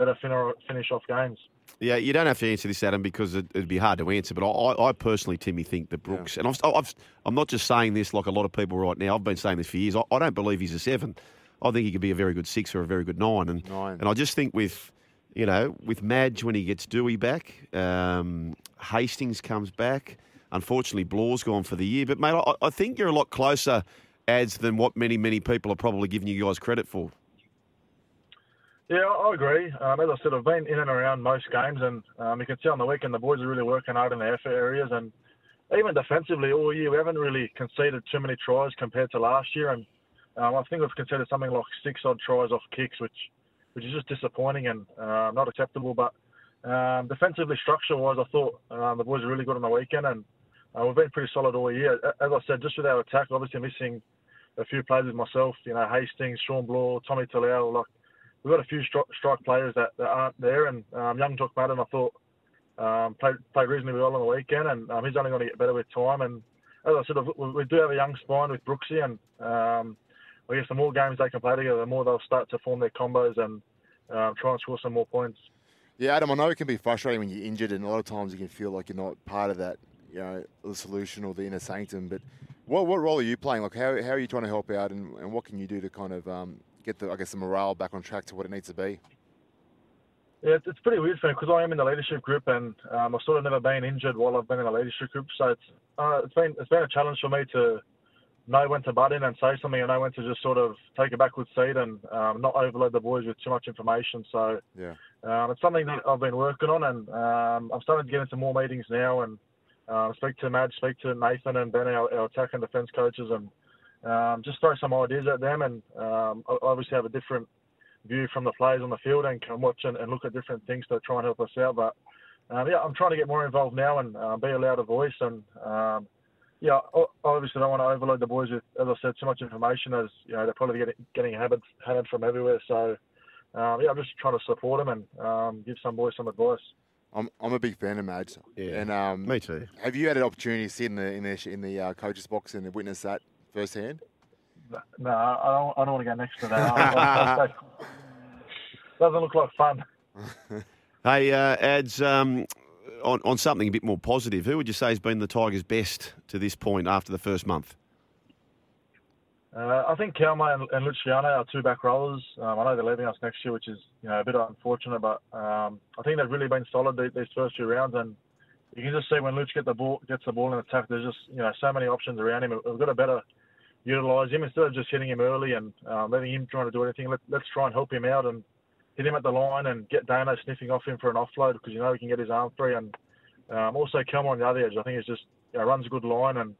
better fin- finish off games. Yeah, you don't have to answer this, Adam, because it, it'd be hard to answer. But I, I personally, Timmy, think that Brooks, and I've, I've, I'm not just saying this like a lot of people right now. I've been saying this for years. I, I don't believe he's a seven. I think he could be a very good six or a very good nine. And Nine. and I just think with, you know, with Madge when he gets Doueihi back, um, Hastings comes back. Unfortunately, Blore's gone for the year. But mate, I, I think you're a lot closer ads than what many many people are probably giving you guys credit for. Yeah, I agree. Um, as I said, I've been in and around most games, and um, you can see on the weekend the boys are really working hard in the effort areas, and even defensively all year we haven't really conceded too many tries compared to last year, and um, I think we've conceded something like six odd tries off kicks, which which is just disappointing and uh, not acceptable. But um, defensively, structure-wise, I thought um, the boys are really good on the weekend, and uh, we've been pretty solid all year. As I said, just with our attack, obviously missing a few players myself, you know, Hastings, Shawn Blore, Tommy Talau, like we've got a few stri- strike players that, that aren't there, and um, young Jock Madden, I thought um, played played reasonably well on the weekend, and um, he's only going to get better with time. And as I said, we, we do have a young spine with Brooksy, and um, I guess the more games they can play together, the more they'll start to form their combos and um, try and score some more points. Yeah, Adam, I know it can be frustrating when you're injured, and a lot of times you can feel like you're not part of that, you know, the solution or the inner sanctum. But what what role are you playing? Like, how, how are you trying to help out, and, and what can you do to kind of um, get the I guess the morale back on track to what it needs to be? Yeah, it's, pretty weird for me because I am in the leadership group and um, I've sort of never been injured while I've been in the leadership group. So it's uh, it's been it's been a challenge for me to know when to butt in and say something and know when to just sort of take a backward seat and um, not overload the boys with too much information. So Yeah. um, it's something that I've been working on and um, I'm starting to get into more meetings now and um, speak to Madge, speak to Nathan and Ben, our, our attack and defence coaches, and um, just throw some ideas at them and um, obviously have a different view from the players on the field and can watch and, and look at different things to try and help us out. But um, yeah, I'm trying to get more involved now and uh, be a louder voice. And um, yeah, I I obviously don't want to overload the boys with, as I said, too much information as you know they're probably getting getting hammered, hammered from everywhere. So um, yeah, I'm just trying to support them and um, give some boys some advice. I'm, I'm a big fan of Madge. Yeah. And um, Me too. have you had an opportunity to sit in the in the in the uh, coaches box and witness that firsthand? No, I don't, I don't want to go next to that. Doesn't look like fun. Hey, uh, ads. Um, on, on something a bit more positive, who would you say has been the Tigers' best to this point after the first month? Uh, I think Kelma and, and Luciano are two back rollers. Um, I know they're leaving us next year, which is you know a bit unfortunate, but um, I think they've really been solid these, these first two rounds, and you can just see when Luch get the ball gets the ball in attack, there's just you know so many options around him. We've got a better utilise him instead of just hitting him early and um, letting him trying to do anything. Let, let's try and help him out and hit him at the line and get Dano sniffing off him for an offload because you know he can get his arm free and um, also come on the other edge. I think he's just you know, runs a good line and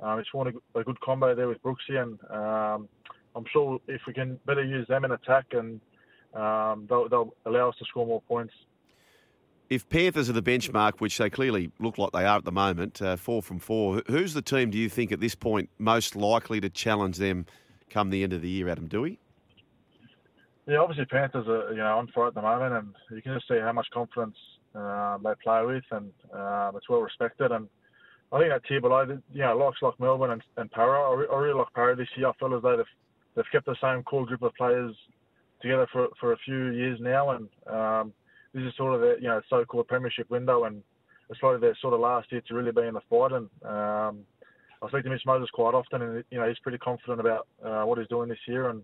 um, it's formed a, a, good combo there with Brooksy, and um, I'm sure if we can better use them in attack, and um, they'll, they'll, allow us to score more points. If Panthers are the benchmark, which they clearly look like they are at the moment, uh, four from four, who's the team do you think at this point most likely to challenge them come the end of the year, Adam Doueihi? Yeah, obviously Panthers are you know on fire at the moment, and you can just see how much confidence uh, they play with, and uh, it's well respected. And I think that tier below, you know, likes like Melbourne and, and Parra. I, re- I really like Parra this year. I feel as though they've, they've kept the same core group of players together for for a few years now, and um, this is sort of the you know so-called premiership window, and it's probably their sort of last year to really be in the fight. And um, I speak to Mitch Moses quite often, and you know he's pretty confident about uh, what he's doing this year, and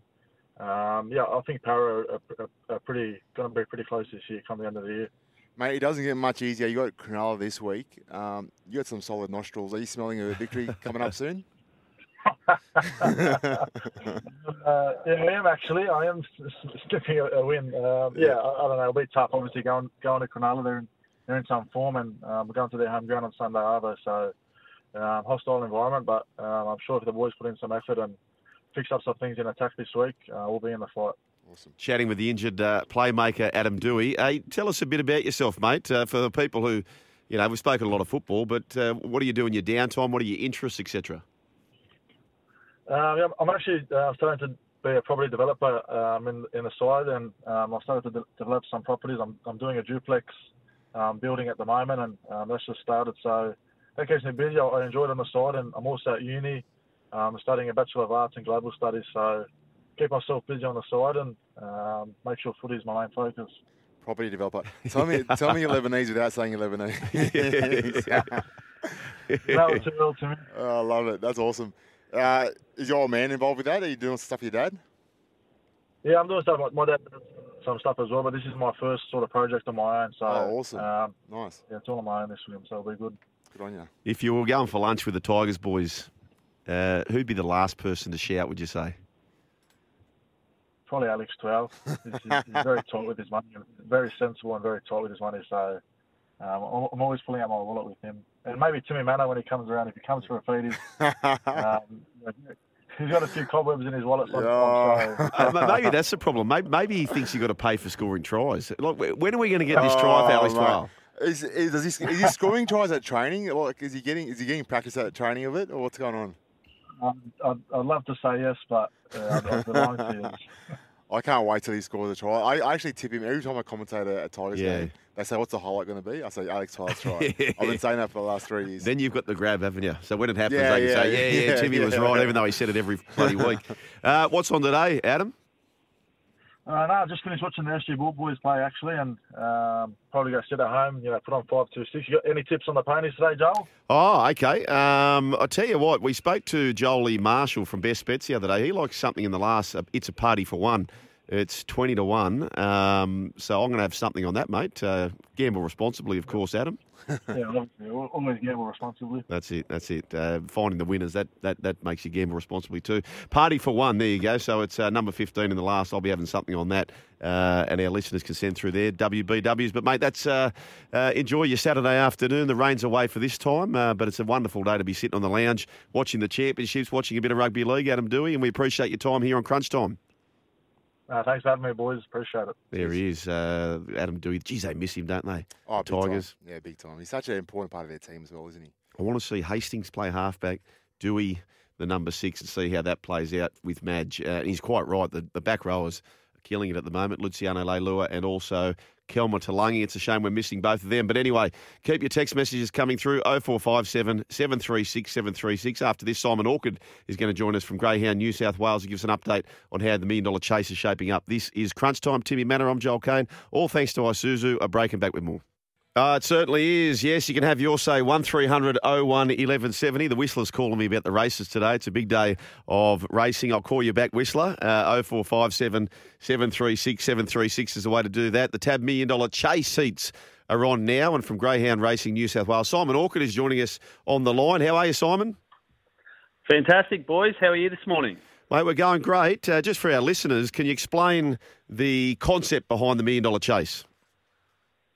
um, yeah, I think Parra are, are, are pretty going to be pretty close this year, come the end of the year. Mate, it doesn't get much easier. You got Cronulla this week. Um, you got some solid nostrils. Are you smelling a victory coming up soon? Uh, yeah, I am actually. I am sniffing a, a win. Um, yeah, I, I, don't know. It'll be tough, obviously, going going to Cronulla. They're in, they're in some form, and um, we're going to their home ground on Sunday Arvo. So, um, hostile environment, but um, I'm sure if the boys put in some effort and fix up some things in attack this week, uh, we'll be in the fight. Awesome. Chatting with the injured uh, playmaker Adam Doueihi. Hey, tell us a bit about yourself, mate. Uh, for the people who, you know, we've spoken a lot of football, but uh, what do you do in your downtime? What are your interests, etc.? Um, I'm actually uh, starting to be a property developer um, in, in the side, and um, I've started to de- develop some properties. I'm, I'm doing a duplex um, building at the moment, and um, that's just started. So that keeps me busy. I, I enjoy it on the side, and I'm also at uni. I'm studying a Bachelor of Arts in Global Studies, so keep myself busy on the side and um, make sure footy is my main focus. Property developer. Tell me, tell me you're Lebanese without saying you're Lebanese. that was too real to me. Oh, I love it. That's awesome. Uh, is your old man involved with that? Are you doing stuff with your dad? Yeah, I'm doing stuff. My dad does some stuff as well, but this is my first sort of project on my own. So, oh, awesome. Um, nice. Yeah, it's all on my own this week, so it'll be good. Good on you. If you were going for lunch with the Tigers boys, uh, who'd be the last person to shout, would you say? probably Alex Twal. He's, he's, very tight with his money, very sensible and very tight with his money. So um, I'm always pulling out my wallet with him, and maybe Timmy Mannah when he comes around. If he comes for a feed, um, he's got a few cobwebs in his wallet sometimes. So. uh, maybe that's the problem. Maybe, maybe he thinks you've got to pay for scoring tries. Like, when are we going to get this try for Alex Twal? Is, is, is, he, is he scoring tries at training? Like, is he getting is he getting practice at training of it, or what's going on? Um, I'd, I'd, love to say yes, but uh, I'd, I'd to. I can't wait till he scores a try. I, I actually tip him every time I commentate a, a Tigers yeah. game. They say, "What's the highlight going to be?" I say, "Alex Twal's try." I've been saying that for the last three years. Then you've got the grab, haven't you? So when it happens, yeah, they yeah, say, "Yeah, yeah, yeah Timmy was right," even though he said it every bloody week. Uh, what's on today, Adam? Uh, no, I just finished watching the SG Ball boys play actually, and um, probably go sit at home. You know, put on five two six. You got any tips on the ponies today, Joel? Oh, okay. Um, I tell you what, we spoke to Jolie Marshall from Best Bets the other day. He likes something in the last. Uh, it's a party for one. It's twenty to one. Um, so I'm going to have something on that, mate. Uh, gamble responsibly, of course, Adam. yeah, obviously, always gamble responsibly. That's it. That's it. Uh, finding the winners that, that that makes you gamble responsibly too. Party for one. There you go. So it's uh, number fifteen in the last. I'll be having something on that, uh, and our listeners can send through their WBWs. But mate, that's uh, uh, enjoy your Saturday afternoon. The rain's away for this time, uh, but it's a wonderful day to be sitting on the lounge watching the championships, watching a bit of rugby league. Adam Doueihi, and we appreciate your time here on Crunch Time. Uh, thanks for having me, boys. Appreciate it. There he is, uh, Adam Doueihi. Geez, they miss him, don't they? Oh, the Tigers. Time. Yeah, big time. He's such an important part of their team as well, isn't he? I want to see Hastings play halfback, Doueihi the number six, and see how that plays out with Madge. Uh, he's quite right. The, the back rowers are killing it at the moment. Luciano Leilua and also Kelma Tuilagi. It's a shame we're missing both of them. But anyway, keep your text messages coming through 0457 736 736. After this, Simon Orchard is going to join us from Greyhound, New South Wales, to give us an update on how the million dollar chase is shaping up. This is Crunch Time. Timmy Mannah, I'm Joel Caine. All thanks to Isuzu. A break and back with more. Uh, it certainly is. Yes, you can have your say. 1300 01 1170. The Whistler's calling me about the races today. It's a big day of racing. I'll call you back, Whistler. Uh, 0457 736 736 is the way to do that. The Tab Million Dollar Chase seats are on now and from Greyhound Racing New South Wales. Simon Orchard is joining us on the line. How are you, Simon? Fantastic, boys. How are you this morning? Mate, we're going great. Uh, just for our listeners, can you explain the concept behind the Million Dollar Chase?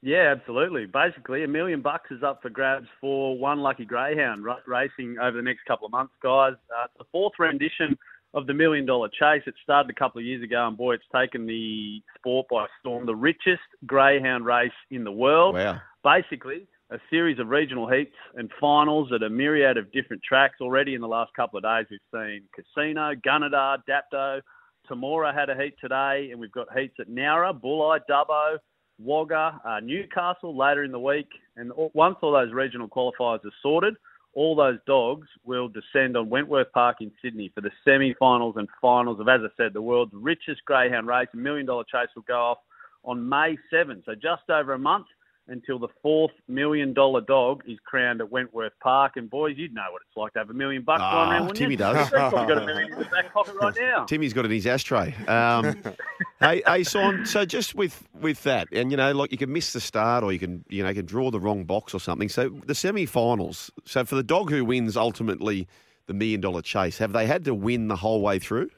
Yeah, absolutely. Basically, a million bucks is up for grabs for one lucky greyhound r- racing over the next couple of months, guys. Uh, it's the fourth rendition of the million dollar chase. It started a couple of years ago, and boy, it's taken the sport by storm. The richest greyhound race in the world. Wow. Basically, a series of regional heats and finals at a myriad of different tracks. Already in the last couple of days, we've seen Casino, Gunnedah, Dapto. Temora had a heat today, and we've got heats at Nowra, Bulli, Dubbo, Wagga, uh, Newcastle later in the week. And once all those regional qualifiers are sorted, all those dogs will descend on Wentworth Park in Sydney for the semi-finals and finals of, as I said, the world's richest greyhound race. A million dollar chase will go off on May 7th, so just over a month until the fourth million dollar dog is crowned at Wentworth Park. And boys, you'd know what it's like to have a million bucks Ah, going around, wouldn't Timmy you? does. You've probably got a million in the back pocket right now. Timmy's got it in his ashtray. Um, hey, hey, Simon. So just with with that, and you know, like you can miss the start, or you can you know you can draw the wrong box or something. So the semi-finals. So for the dog who wins ultimately the million dollar chase, have they had to win the whole way through?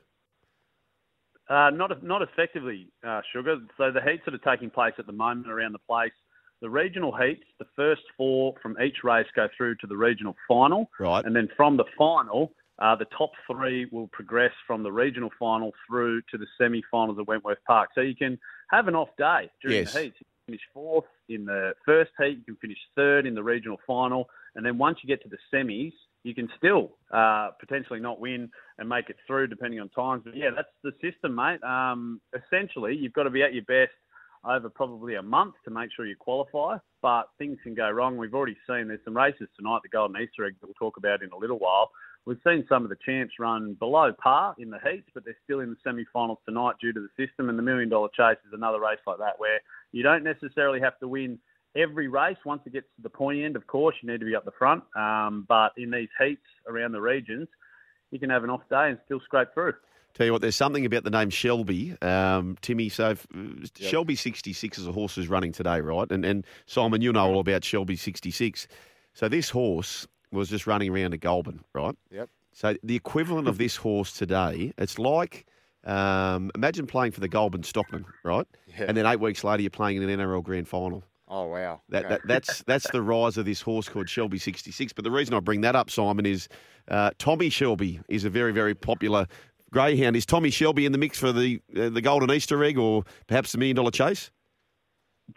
Uh, not not effectively, uh, Sugar. So the heats that are taking place at the moment around the place, the regional heats, the first four from each race go through to the regional final, Right. and then from the final, uh, the top three will progress from the regional final through to the semi-finals at Wentworth Park. So you can have an off day during Yes. the heats. You can finish fourth in the first heat, you can finish third in the regional final, and then once you get to the semis, you can still uh, potentially not win and make it through depending on times. But yeah, that's the system, mate. Um, essentially, you've got to be at your best over probably a month to make sure you qualify. But things can go wrong. We've already seen there's some races tonight, the Golden Easter egg that we'll talk about in a little while. We've seen some of the champs run below par in the heats, but they're still in the semi-finals tonight due to the system. And the Million Dollar Chase is another race like that where you don't necessarily have to win every race. Once it gets to the pointy end, of course, you need to be up the front. Um, but in these heats around the regions, you can have an off day and still scrape through. Tell you what, there's something about the name Shelby, um, Timmy. So if, Shelby 66 is a horse who's running today, right? And and Simon, you know all about Shelby 66. So this horse was just running around at Goulburn, right? Yep. So the equivalent of this horse today, it's like um, imagine playing for the Goulburn Stockman, right? Yeah. And then eight weeks later, you're playing in an NRL Grand Final. Oh wow. That, Okay. that that's that's the rise of this horse called Shelby 66. But the reason I bring that up, Simon, is uh, Tommy Shelby is a very very popular greyhound. Is Tommy Shelby in the mix for the uh, the Golden Easter egg or perhaps the Million Dollar Chase?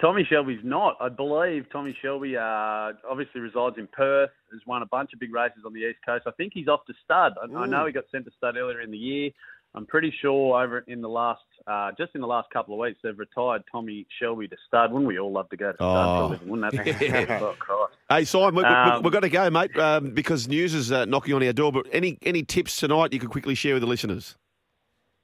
Tommy Shelby's not. I believe Tommy Shelby uh, obviously resides in Perth, has won a bunch of big races on the East Coast. I think he's off to stud. I, I know he got sent to stud earlier in the year. I'm pretty sure over in the last, uh, just in the last couple of weeks, they've retired Tommy Shelby to stud. Wouldn't we all love to go to stud for Oh. a living? Wouldn't that be? oh. Hey, Simon, we, we, Um, we've got to go, mate, um, because news is uh, knocking on our door. But any any tips tonight you could quickly share with the listeners?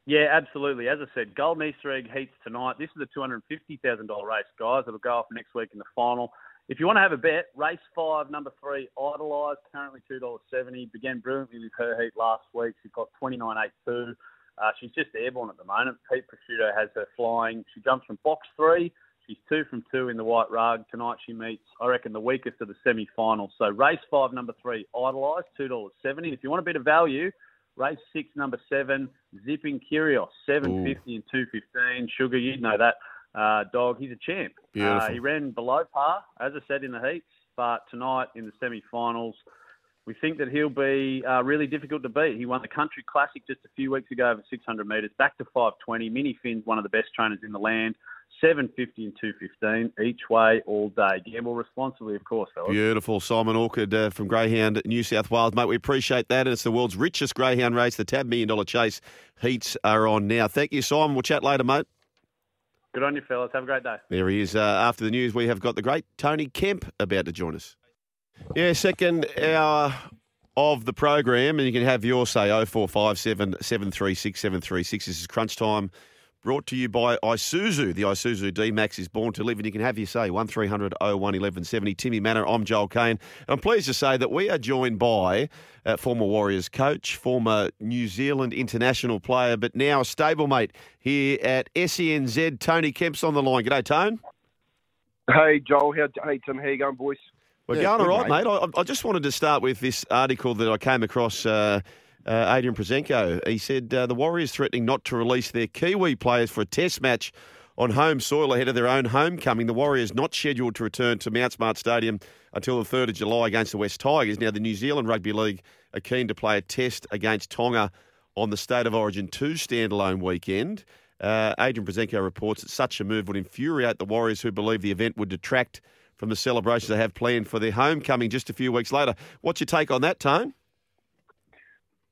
Yeah, absolutely. As I said, Golden Easter Egg heats tonight. This is a $250,000 race, guys. It'll go off next week in the final. If you want to have a bet, race five, number three, Idolise, currently $2.70. Began brilliantly with her heat last week. She's got 29.82. Uh, she's just airborne at the moment. Pete Prosciutto has her flying. She jumps from box three. She's two from two in the white rug. Tonight she meets, I reckon, the weakest of the semi-finals. So race five, number three, Idolized, $2.70. If you want a bit of value, race six, number seven, Zipping Curios, 750 and 215. Sugar, you'd know that uh, dog. He's a champ. Beautiful. Uh, he ran below par, as I said, in the heats, but tonight in the semi-finals, we think that he'll be uh, really difficult to beat. He won the Country Classic just a few weeks ago over 600 metres, back to 520. Mini Finn's one of the best trainers in the land. 750 and 215 each way all day. Gamble responsibly, of course, fellas. Beautiful, Simon Orchard uh, from Greyhound, New South Wales, mate. We appreciate that. And it's the world's richest greyhound race. The Tab Million Dollar Chase heats are on now. Thank you, Simon. We'll chat later, mate. Good on you, fellas. Have a great day. There he is. Uh, after the news, we have got the great Tony Kemp about to join us. Yeah, second hour of the program, and you can have your say 0457 736 736. This is Crunch Time. Brought to you by Isuzu. The Isuzu D-Max is born to live, and you can have your say. 1300 01 1170. Timmy Mannah, I'm Joel Caine. And I'm pleased to say that we are joined by uh, former Warriors coach, former New Zealand international player, but now a stablemate here at SENZ. Tony Kemp's on the line. G'day, Tone. Hey, Joel. How, hey, Tim. How you going, boys? We're Yeah, going all right, mate. mate. I, I just wanted to start with this article that I came across. Uh, uh, Adrian Proszenko. He said uh, the Warriors threatening not to release their Kiwi players for a test match on home soil ahead of their own homecoming. The Warriors not scheduled to return to Mount Smart Stadium until the 3rd of July against the West Tigers. Now, the New Zealand Rugby League are keen to play a test against Tonga on the State of Origin 2 standalone weekend. Uh, Adrian Proszenko reports that such a move would infuriate the Warriors, who believe the event would detract from the celebrations they have planned for their homecoming just a few weeks later. What's your take on that, Tone?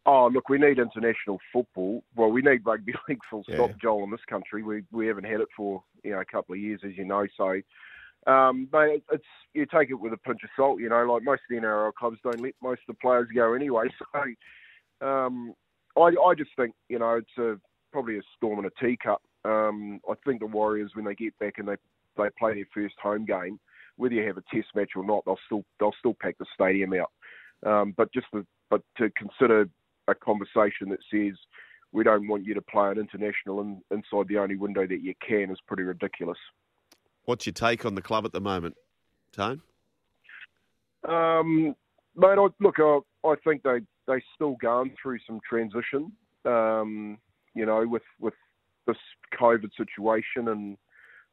Oh, look, we need international football. Well, we need rugby league full stop, Yeah. Joel, in this country. We we haven't had it for you know a couple of years, as you know. So, um, but it's you take it with a pinch of salt. You know, like most of the NRL clubs don't let most of the players go anyway. So, um, I I just think you know it's a probably a storm in a teacup. Um, I think the Warriors when they get back and they they play their first home game, whether you have a test match or not, they'll still they'll still pack the stadium out. Um, but just the, but to consider a conversation that says we don't want you to play an international in, inside the only window that you can is pretty ridiculous. What's your take on the club at the moment, Tone? Um, mate, I, look, I, I think they they still going through some transition. Um, you know, with with this COVID situation and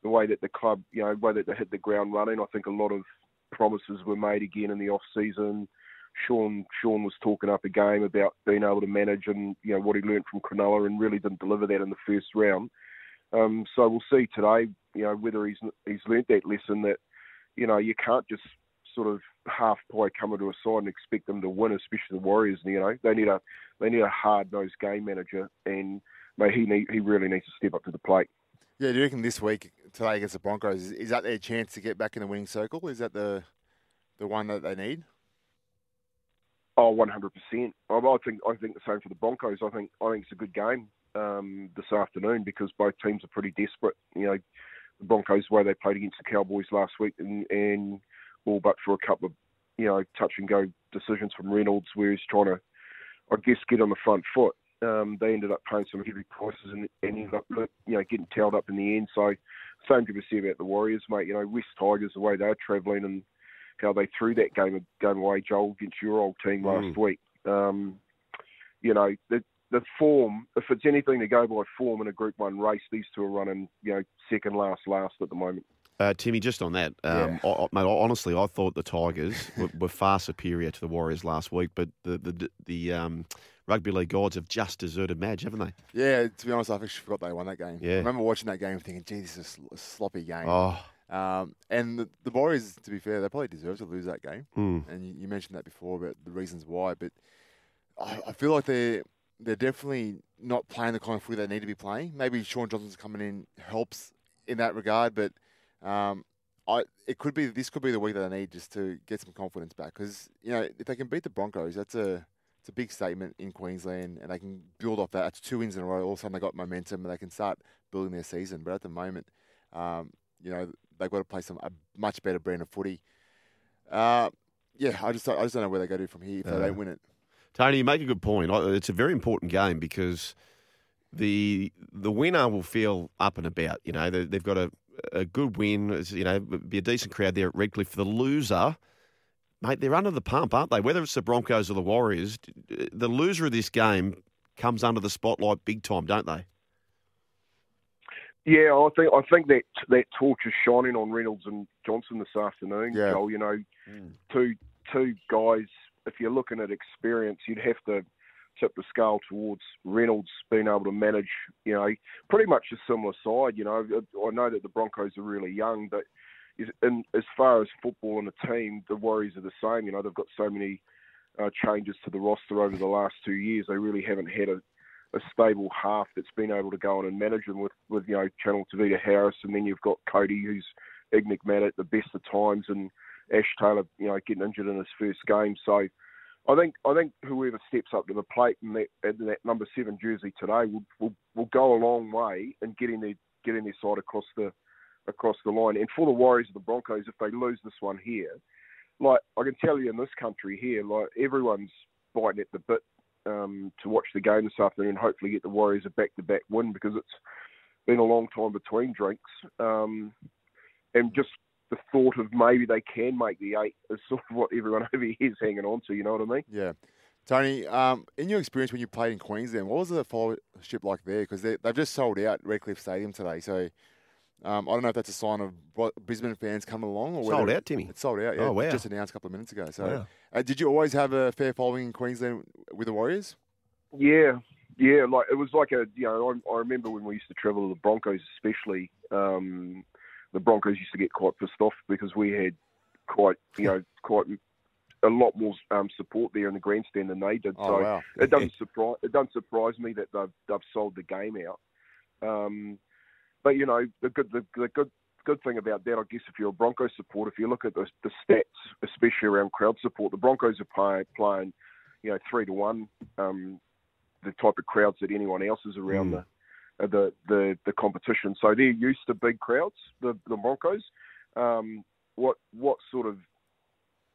the way that the club, you know, the way that they hit the ground running. I think a lot of promises were made again in the off season. Sean Sean was talking up a game about being able to manage and you know what he learned from Cronulla and really didn't deliver that in the first round. Um, so we'll see today, you know, whether he's he's learnt that lesson that you know you can't just sort of half pie come into a side and expect them to win, especially the Warriors. You know, they need a they need a hard nosed game manager, and mate, he need, he really needs to step up to the plate. Yeah, do you reckon this week today against the Broncos is, is that their chance to get back in the winning circle? Is that the the one that they need? Oh, one hundred percent. I think I think the same for the Broncos. I think I think it's a good game um, this afternoon because both teams are pretty desperate. You know, the Broncos the way they played against the Cowboys last week, and, and all but for a couple of you know touch and go decisions from Reynolds, where he's trying to, I guess, get on the front foot. Um, they ended up paying some heavy prices and, and ended up you know getting tailed up in the end. So same to be said about the Warriors, mate. You know, West Tigers the way they're travelling and how they threw that game of game away, Joel, against your old team last week. Um, you know, the the form, if it's anything to go by form in a Group One race, these two are running, you know, second last last at the moment. Uh, Timmy, just on that, um, I, I, mate, honestly, I thought the Tigers were, were far superior to the Warriors last week, but the the, the um, rugby league gods have just deserted Madge, haven't they? Yeah, to be honest, I actually forgot they won that game. Yeah. I remember watching that game thinking, gee, this is a a sloppy game. Oh, Um, and the, the Warriors, to be fair, they probably deserve to lose that game. Hmm. And you, you mentioned that before about the reasons why, but I, I feel like they're they're definitely not playing the kind of footy they need to be playing. Maybe Shaun Johnson's coming in helps in that regard, but um, I it could be this could be the week that they need just to get some confidence back because you know if they can beat the Broncos, that's a it's a big statement in Queensland, and they can build off that. That's two wins in a row. All of a sudden, they got momentum, and they can start building their season. But at the moment, um, you know, they've got to play some a much better brand of footy. Uh, yeah, I just I just don't know where they go to from here if they Uh, don't win it. Tony, you make a good point. It's a very important game because the the winner will feel up and about. You know, they, they've got a a good win. You know, be a decent crowd there at Redcliffe. For the loser, mate, they're under the pump, aren't they? Whether it's the Broncos or the Warriors, the loser of this game comes under the spotlight big time, don't they? Yeah, I think I think that that torch is shining on Reynolds and Johnson this afternoon. Yeah. Joel, you know, two two guys. If you're looking at experience, you'd have to tip the scale towards Reynolds being able to manage. You know, pretty much a similar side. You know, I know that the Broncos are really young, but in, as far as football and the team, the worries are the same. You know, they've got so many uh, changes to the roster over the last two years. They really haven't had a a stable half that's been able to go on and manage them with, with you know Chanel Tavita Harris, and then you've got Kodi, who's enigmatic at the best of times, and Ash Taylor, you know, getting injured in his first game. So I think I think whoever steps up to the plate in that, in that number seven jersey today will, will will go a long way in getting their getting their side across the across the line. And for the Warriors of the Broncos, if they lose this one here, like I can tell you in this country here, like everyone's biting at the bit um, to watch the game this afternoon and hopefully get the Warriors a back-to-back win because it's been a long time between drinks. Um, and just the thought of maybe they can make the eight is sort of what everyone over here is hanging on to. You know what I mean? Yeah. Tony, um, in your experience when you played in Queensland, what was the followership like there? Because they've just sold out Redcliffe Stadium today, so um, I don't know if that's a sign of Brisbane fans coming along or sold out, Timmy. It's sold out. Yeah, oh wow! Just announced a couple of minutes ago. So, wow. uh, did you always have a fair following in Queensland with the Warriors? Yeah, yeah. Like it was like a you know I, I remember when we used to travel to the Broncos, especially. Um, the Broncos used to get quite pissed off because we had quite you know quite a lot more um, support there in the grandstand than they did. Oh, so wow. it doesn't surprise it doesn't surprise me that they've they've sold the game out. Um, but you know the good the, the good good thing about that, I guess, if you're a Broncos supporter, if you look at the, the stats, especially around crowd support, the Broncos are play, playing, you know, three to one, um, the type of crowds that anyone else is around Mm. the, the the the competition. So they're used to big crowds, the the Broncos. Um, what what sort of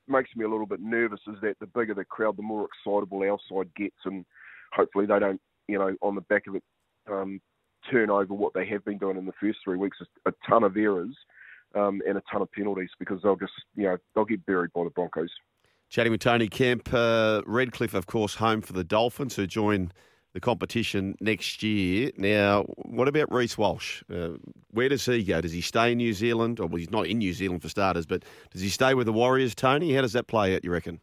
makes me a little bit nervous is that the bigger the crowd, the more excitable our side gets, and hopefully they don't, you know, on the back of it, um, turn over what they have been doing in the first three weeks, is a ton of errors um, and a ton of penalties because they'll just, you know, they'll get buried by the Broncos. Chatting with Tony Kemp, uh, Redcliffe, of course, home for the Dolphins, who join the competition next year. Now, what about Reece Walsh? Uh, where does he go? Does he stay in New Zealand? Or well, he's not in New Zealand for starters, but does he stay with the Warriors, Tony? How does that play out, you reckon?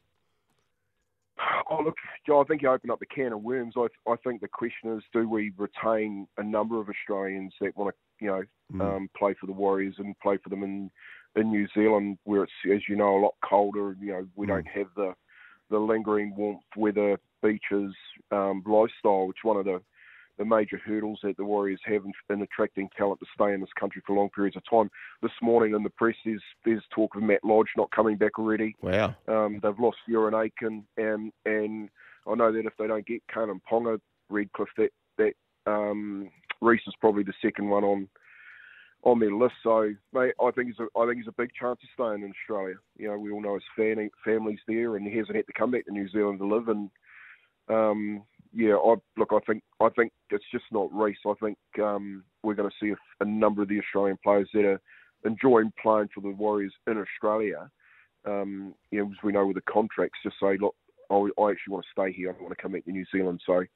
Oh, look, Joe, I think you open up the can of worms. I, I think the question is, do we retain a number of Australians that want to, you know, Mm. um, play for the Warriors and play for them in in New Zealand, where it's, as you know, a lot colder. You know, we Mm. don't have the the lingering warmth, weather, beaches, um, lifestyle, which one of the the major hurdles that the Warriors have in, in attracting talent to stay in this country for long periods of time. This morning in the press, there's there's talk of Matt Lodge not coming back already. Wow. Um, they've lost Euan Aitken, and and I know that if they don't get Kalyn Ponga, Redcliffe, that that um, Reece is probably the second one on on their list. So, mate, I think he's a, I think he's a big chance of staying in Australia. You know, we all know his family family's there, and he hasn't had to come back to New Zealand to live. And um, yeah, I look, I think I think it's just not Reece. I think um, we're going to see a, a number of the Australian players that are enjoying playing for the Warriors in Australia. Um, you know, as we know with the contracts, just say, look, I, I actually want to stay here. I don't want to come back to New Zealand. So, a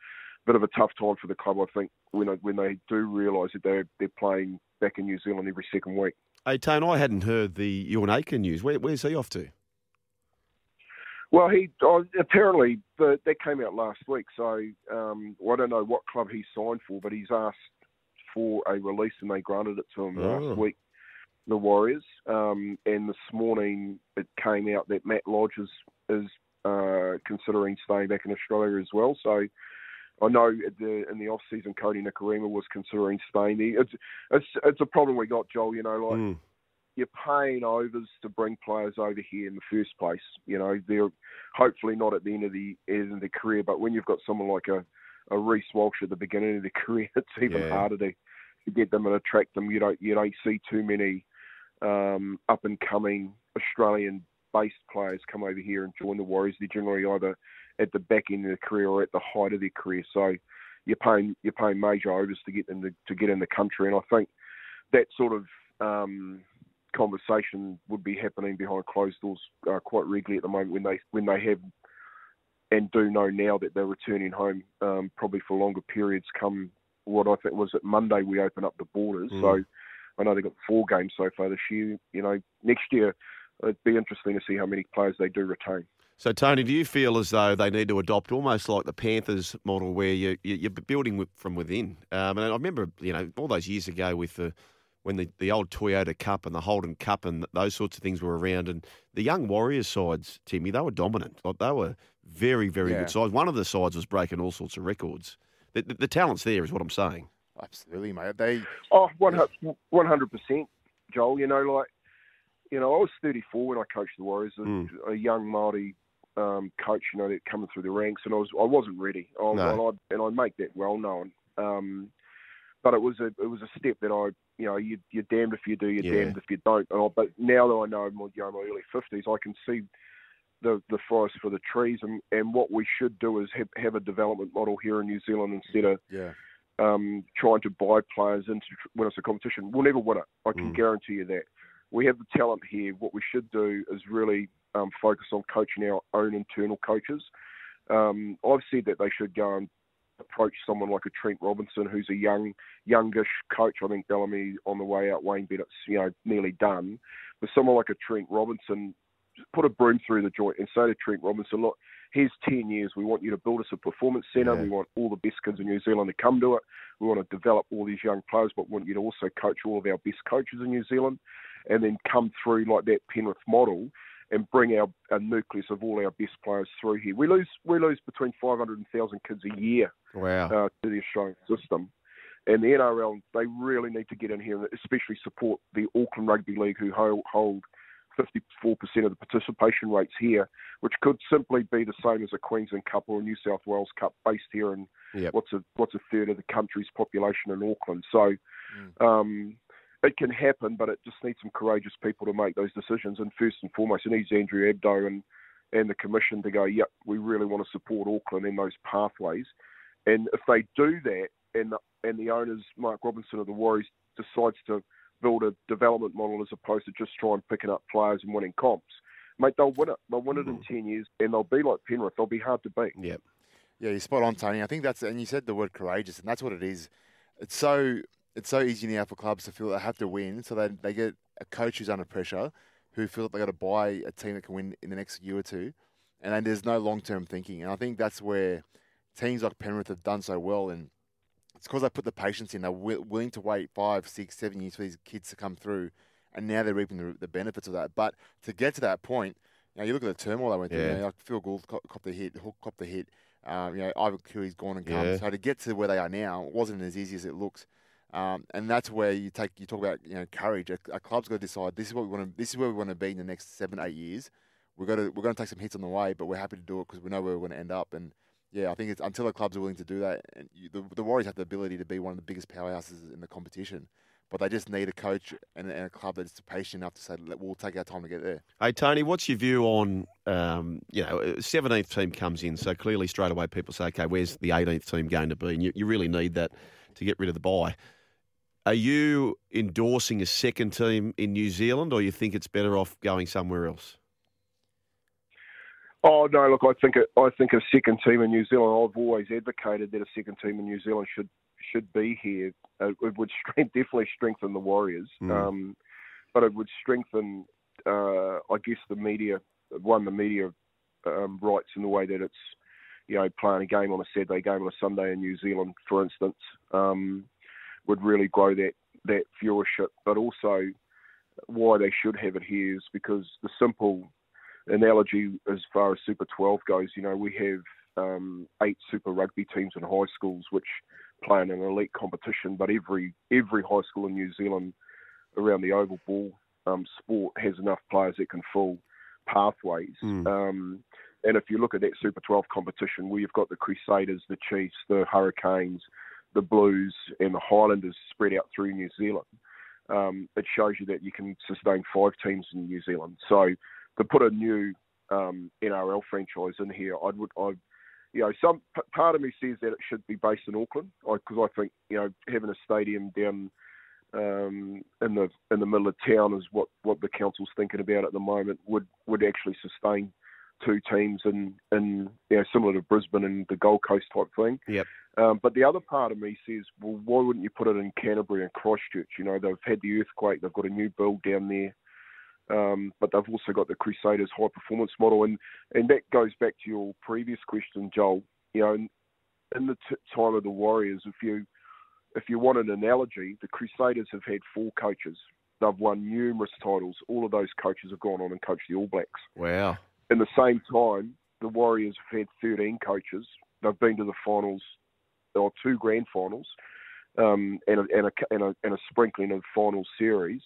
bit of a tough time for the club, I think, when when they do realise that they're they're playing back in New Zealand every second week. Hey, Tone, I hadn't heard the Euan Aitken news. Where, where's he off to? Well, he uh, apparently the, that came out last week. So um, well, I don't know what club he signed for, but he's asked for a release and they granted it to him Oh. last week. The Warriors, um, and this morning it came out that Matt Lodge is is uh, considering staying back in Australia as well. So I know the, in the off season, Kodi Nikorima was considering staying there. It's it's it's a problem we got, Joel. You know, like Mm. You're paying overs to bring players over here in the first place. You know, they're hopefully not at the end of the end of their career, but when you've got someone like a, a Reece Walsh at the beginning of their career, it's even Yeah. harder to, to get them and attract them. You don't you don't see too many um, up and coming Australian based players come over here and join the Warriors. They're generally either at the back end of their career or at the height of their career. So you're paying you're paying major overs to get them to, to get in the country, and I think that sort of um, conversation would be happening behind closed doors uh, quite regularly at the moment when they when they have and do know now that they're returning home um, probably for longer periods. Come what I think was it Monday we open up the borders, Mm. so I know they've got four games so far this year. You know, next year it'd be interesting to see how many players they do retain. So, Tony, do you feel as though they need to adopt almost like the Panthers model, where you, you, you're building from within? Um, and I remember, you know, all those years ago with the when the, the old Toyota Cup and the Holden Cup and those sorts of things were around, and the young Warriors sides, Timmy, they were dominant. Like, they were very, very Yeah. good sides. One of the sides was breaking all sorts of records. The, the, the talent's there, is what I'm saying. Absolutely, mate. They Oh, one hundred percent, Joel. You know, like you know, I was thirty four when I coached the Warriors, a, Mm. a young Maori um, coach, you know, that coming through the ranks, and I was I wasn't ready, I, No. and, I, and I make that well known. Um, but it was a it was a step that I you know you, you're damned if you do, you're Yeah. damned if you don't. I, but now that I know I'm you know, in my early fifties, I can see the the forest for the trees, and, and what we should do is have, have a development model here in New Zealand instead of Yeah. um, trying to buy players into win us a competition. We'll never win it. I can Mm. guarantee you that. We have the talent here. What we should do is really um, focus on coaching our own internal coaches. Um, I've said that they should go and approach someone like a Trent Robinson, who's a young, youngish coach. I think Bellamy on the way out. Wayne Bennett's you know nearly done, but someone like a Trent Robinson, put a broom through the joint and say to Trent Robinson, look, here's 10 years. We want you to build us a performance centre. Yeah. We want all the best kids in New Zealand to come to it. We want to develop all these young players, but we want you to also coach all of our best coaches in New Zealand and then come through like that Penrith model and bring our, our nucleus of all our best players through here. We lose we lose between 500 and 1,000 kids a year Wow. uh, to the Australian system. And the NRL, they really need to get in here and especially support the Auckland Rugby League, who hold, hold 54% of the participation rates here, which could simply be the same as a Queensland Cup or a New South Wales Cup based here in Yep. what's a what's a third of the country's population in Auckland. So um, it can happen, but it just needs some courageous people to make those decisions. And first and foremost, it needs Andrew Abdo and and the commission to go, yep, we really want to support Auckland in those pathways. And if they do that, and the, and the owners, Mark Robinson of the Warriors, decides to build a development model as opposed to just trying picking up players and winning comps, mate, they'll win it. They'll win it in mm. ten years, and they'll be like Penrith. They'll be hard to beat. Yep. Yeah, you're spot on, Tony. I think that's and you said the word courageous, and that's what it is. It's so it's so easy now for clubs to feel they have to win, so they they get a coach who's under pressure, who feel that they got to buy a team that can win in the next year or two, and then there's no long term thinking. And I think that's where teams like Penrith have done so well, and it's because they put the patience in. They're wi- willing to wait five, six, seven years for these kids to come through, and now they're reaping the, the benefits of that. But to get to that point, you know, you look at the turmoil they went through. Yeah. You know, like Phil Gould cop, copped the hit, Hook copped the hit. Um, you know, Ivan Cleary's gone and come. Yeah. So to get to where they are now wasn't as easy as it looks. Um, and that's where you take you talk about you know courage. A, a club's got to decide this is what we want to this is where we want to be in the next seven eight years. We're to we're to take some hits on the way, but we're happy to do it because we know where we're going to end up. And yeah, I think it's until the clubs are willing to do that, and you, the, the Warriors have the ability to be one of the biggest powerhouses in the competition. But they just need a coach and, and a club that's patient enough to say, "Let- "We'll take our time to get there." Hey Tony, what's your view on um, you know seventeenth team comes in, so clearly straight away people say, okay, where's the eighteenth team going to be? And you, you really need that to get rid of the bye. Are you endorsing a second team in New Zealand, or you think it's better off going somewhere else? Oh no, look, I think I think a second team in New Zealand. I've always advocated that a second team in New Zealand should should be here. Uh, it would strength, definitely strengthen the Warriors, Mm. um, but it would strengthen, uh, I guess, the media. One, the media um, rights in the way that it's, you know, playing a game on a Saturday, a game on a Sunday in New Zealand, for instance, um, would really grow that that viewership. But also, why they should have it here is because the simple analogy as far as Super 12 goes, you know, we have um, eight Super Rugby teams in high schools which play in an elite competition, but every every high school in New Zealand around the oval ball um, sport has enough players that can fill pathways. Mm. Um, and if you look at that Super 12 competition, where you've got the Crusaders, the Chiefs, the Hurricanes, the Blues, and the Highlanders spread out through New Zealand, um, it shows you that you can sustain five teams in New Zealand. So to put a new um, NRL franchise in here, I would, I, you know, some p- part of me says that it should be based in Auckland because I think you know having a stadium down um, in the in the middle of town is what, what the council's thinking about at the moment would would actually sustain two teams in in you know similar to Brisbane and the Gold Coast type thing. Yep. Um, but the other part of me says, well, why wouldn't you put it in Canterbury and Christchurch? You know, they've had the earthquake, they've got a new build down there, um, but they've also got the Crusaders high performance model, and and that goes back to your previous question, Joel. You know, in, in the t- time of the Warriors, if you if you want an analogy, the Crusaders have had four coaches. They've won numerous titles. All of those coaches have gone on and coached the All Blacks. Wow. In the same time, the Warriors have had 13 coaches. They've been to the finals, or two grand finals, um, and, a, and, a, and, a, and a sprinkling of final series.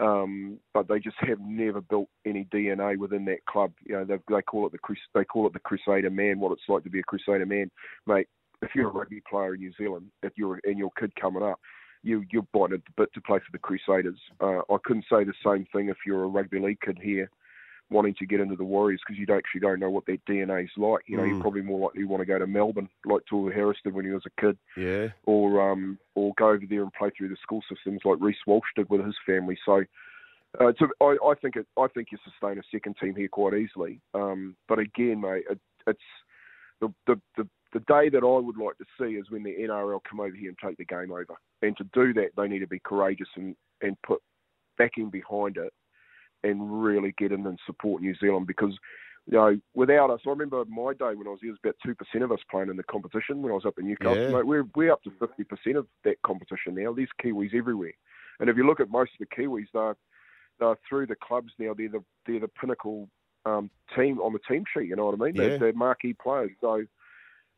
Um, but they just have never built any DNA within that club. You know, they call it the they call it the Crusader man. What it's like to be a Crusader man, mate. If you're a rugby player in New Zealand, if you're and your kid coming up, you you're biting the bit to play for the Crusaders. Uh, I couldn't say the same thing if you're a rugby league kid here wanting to get into the Warriors because you don't actually don't know what their DNA is like. You know, mm. you're probably more likely to want to go to Melbourne like Tohu Harris did when he was a kid. Yeah. Or um or go over there and play through the school systems like Reece Walsh did with his family. So. Uh, so I, I think it, I think you sustain a second team here quite easily. Um, but again, mate, it, it's the, the, the the day that I would like to see is when the NRL come over here and take the game over. And to do that, they need to be courageous and, and put backing behind it and really get in and support New Zealand because you know, without us, I remember my day when I was here, it was about two percent of us playing in the competition when I was up in Newcastle. Yeah. Mate, we're we're up to fifty percent of that competition now. There's Kiwis everywhere, and if you look at most of the Kiwis, they're they're through the clubs now. They're the they're the pinnacle um, team on the team sheet. You know what I mean? Yeah. They're, they're marquee players. So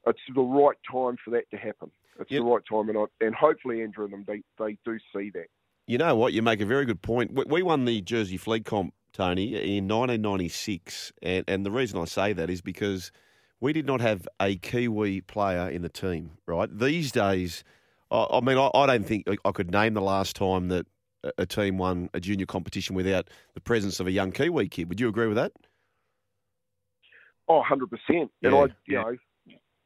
it's the right time for that to happen. It's yep. the right time, and I, and hopefully Andrew and them they they do see that. You know what? You make a very good point. We won the Jersey Flegg Comp, Tony, in 1996. And, and the reason I say that is because we did not have a Kiwi player in the team, right? These days, I, I mean, I, I, don't think I could name the last time that a team won a junior competition without the presence of a young Kiwi kid. Would you agree with that? Oh, 100%. And yeah, I, you yeah. know,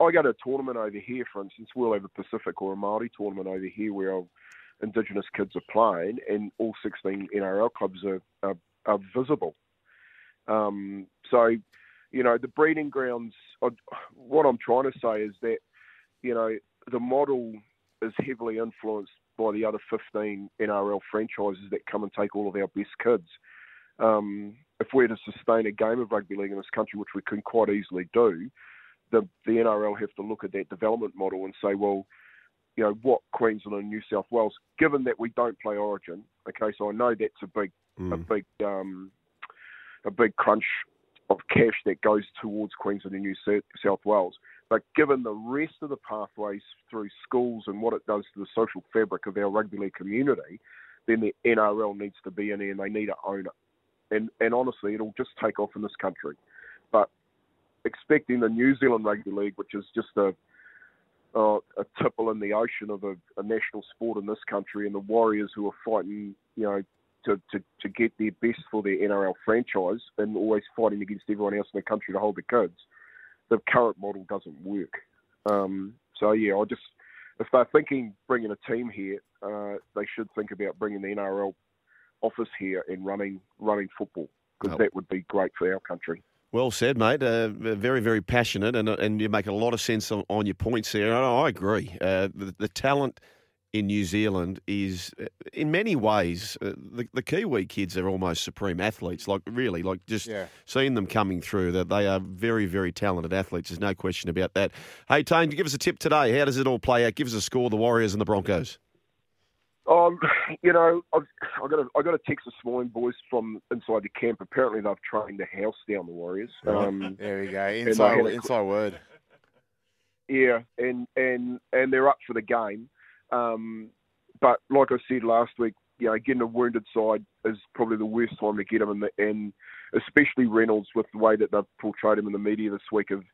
I go to a tournament over here, for instance, we'll have a Pacific or a Māori tournament over here where I'll Indigenous kids are playing, and all 16 NRL clubs are, are, are visible. Um, so, you know, the breeding grounds, what I'm trying to say is that, you know, the model is heavily influenced by the other 15 NRL franchises that come and take all of our best kids. Um, if we're to sustain a game of rugby league in this country, which we can quite easily do, the, the NRL have to look at that development model and say, well, you know, what Queensland and New South Wales, given that we don't play Origin, okay, so I know that's a big, mm. a big, um, a big crunch of cash that goes towards Queensland and New South Wales. But given the rest of the pathways through schools and what it does to the social fabric of our rugby league community, then the NRL needs to be in there and they need to own it. And and honestly, it'll just take off in this country. But expecting the New Zealand Rugby League, which is just a a tipple in the ocean of a, a, national sport in this country, and the Warriors who are fighting, you know, to, to, to get their best for their NRL franchise and always fighting against everyone else in the country to hold the kids. The current model doesn't work. Um, so yeah, I just if they're thinking bringing a team here, uh, they should think about bringing the NRL office here and running running football because oh. that would be great for our country. Well said, mate. Uh, very, very passionate, and and you make a lot of sense on, on your points there. I, I agree. Uh, the, the, talent in New Zealand is, uh, in many ways, uh, the, the Kiwi kids are almost supreme athletes. Like really, like just yeah. seeing them coming through, that they are very, very talented athletes. There's no question about that. Hey, Tane, give us a tip today. How does it all play out? Give us a score. The Warriors and the Broncos. Um, you know, I've, I got a, I got a text this morning, boys, from inside the camp. Apparently, they've trained the house down the Warriors. Um, there we go. Inside, inside word. Yeah, and and and they're up for the game. Um, but like I said last week, you know, getting a wounded side is probably the worst time to get them, and, the, and especially Reynolds with the way that they've portrayed him in the media this week of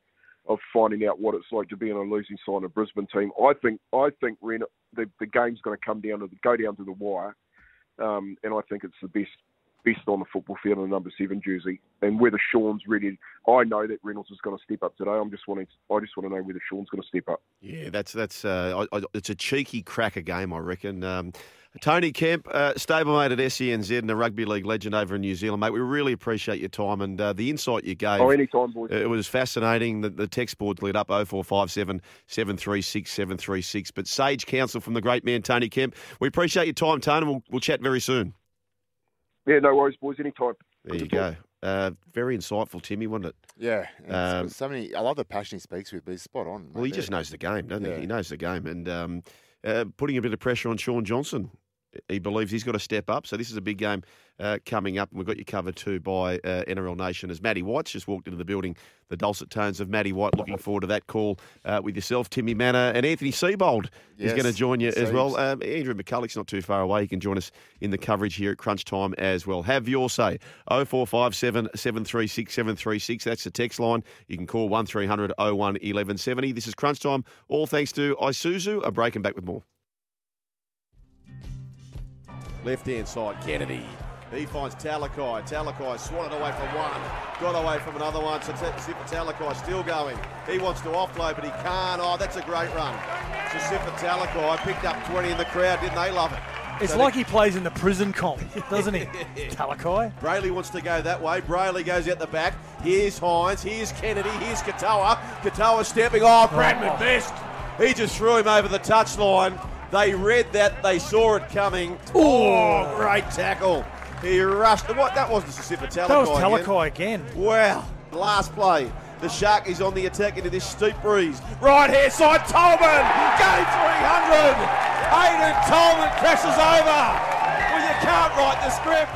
of finding out what it's like to be on a losing side of a Brisbane team. I think I think Ren, the the game's going to come down to the, go down to the wire, um, and I think it's the best best on the football field in the number seven jersey. And whether Shaun's ready, I know that Reynolds is going to step up today. I'm just wanting, I just want to know whether Shaun's going to step up. Yeah, that's that's uh, I, I, it's a cheeky cracker game, I reckon. Um, Tony Kemp, uh, stablemate at SENZ and a rugby league legend over in New Zealand, mate. We really appreciate your time and uh, the insight you gave. Oh, anytime, boys. It was fascinating. The, the text boards lit up 0457 736 736. But sage counsel from the great man, Tony Kemp. We appreciate your time, Tony. We'll, we'll chat very soon. Yeah, no worries, boys. Anytime. There you go. Uh, very insightful, Timmy, wasn't it? Yeah. Um, so many. I love the passion he speaks with, but he's spot on. Well, he there. just knows the game, doesn't yeah. he? He knows the game, and um, uh, putting a bit of pressure on Shaun Johnson he believes he's got to step up. So this is a big game uh, coming up, and we've got you covered too by uh, NRL Nation as Matty White's just walked into the building. The dulcet tones of Matty White. Looking forward to that call uh, with yourself, Timmy Mannah, and Anthony Seibold is going to join you as well. Um, Andrew McCullough's not too far away. He can join us in the coverage here at Crunch Time as well. Have your say. 0457 736 736. That's the text line. You can call 1300 01 1170. This is Crunch Time. All thanks to Isuzu. A break and back with more. Left hand side, Kennedy. He finds Talakai. Talakai swatted away from one, got away from another one. So Sifa Talakai still going. He wants to offload, but he can't. Oh, that's a great run. So Sifa Talakai picked up 20 in the crowd. Didn't they love it? It's So like he plays in the prison comp, doesn't he? Talakai. Brailey wants to go that way. Brailey goes out the back. Here's Hynes. Here's Kennedy. Here's Katoa. Katoa stepping. Oh, Bradman oh. Best. He just threw him over the touchline. They read that. They saw it coming. Oh, great tackle. He rushed. What? That wasn't Sifa Talakai. That was again. Talakai again. Wow. Last play. The shark is on the attack into this steep breeze. Right hand side, Tolman. Game 300. Aiden Tolman crashes over. Well, you can't write the script.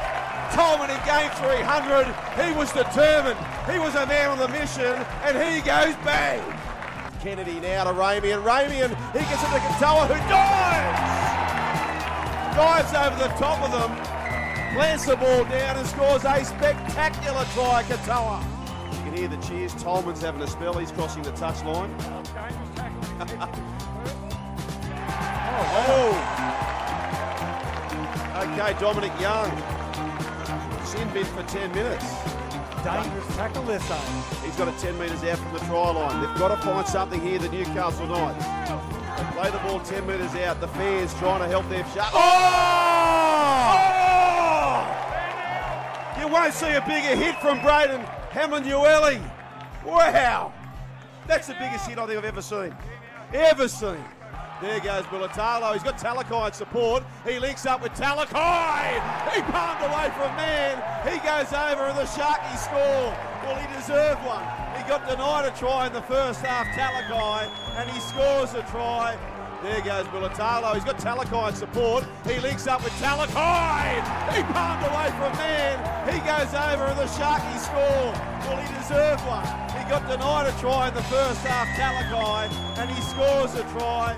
Tolman in game 300. He was determined. He was a man on the mission, and he goes bang. Kennedy now to Ramien. Ramien, he gets it to Katoa, who dives. Dives over the top of them plants the ball down and scores a spectacular try, Katoa. You can hear the cheers. Tolman's having a spell. He's crossing the touchline. oh. Okay, Dominic Young. Sin bin for 10 minutes. Dangerous tackle they're saying. He's got it 10 metres out from the try line. They've got to find something here, the Newcastle Knights. They play the ball 10 metres out. The fans trying to help their shot. Oh! oh! You won't see a bigger hit from Braden Hamlin-Uele. Wow! That's the biggest hit I think I've ever seen. Ever seen. There goes Mulitalo. He's got Talakai support. He links up with Talakai. He palmed away from man. He goes over and the Sharkies score. Well, he deserved one. He got denied a try in the first half, Talakai, and he scores a try. There goes Mulitalo. He's got Talakai support. He links up with Talakai. He palmed away from man. He goes over and the Sharkies score. Well, he deserved one. He got denied a try in the first half, Talakai, and he scores a try.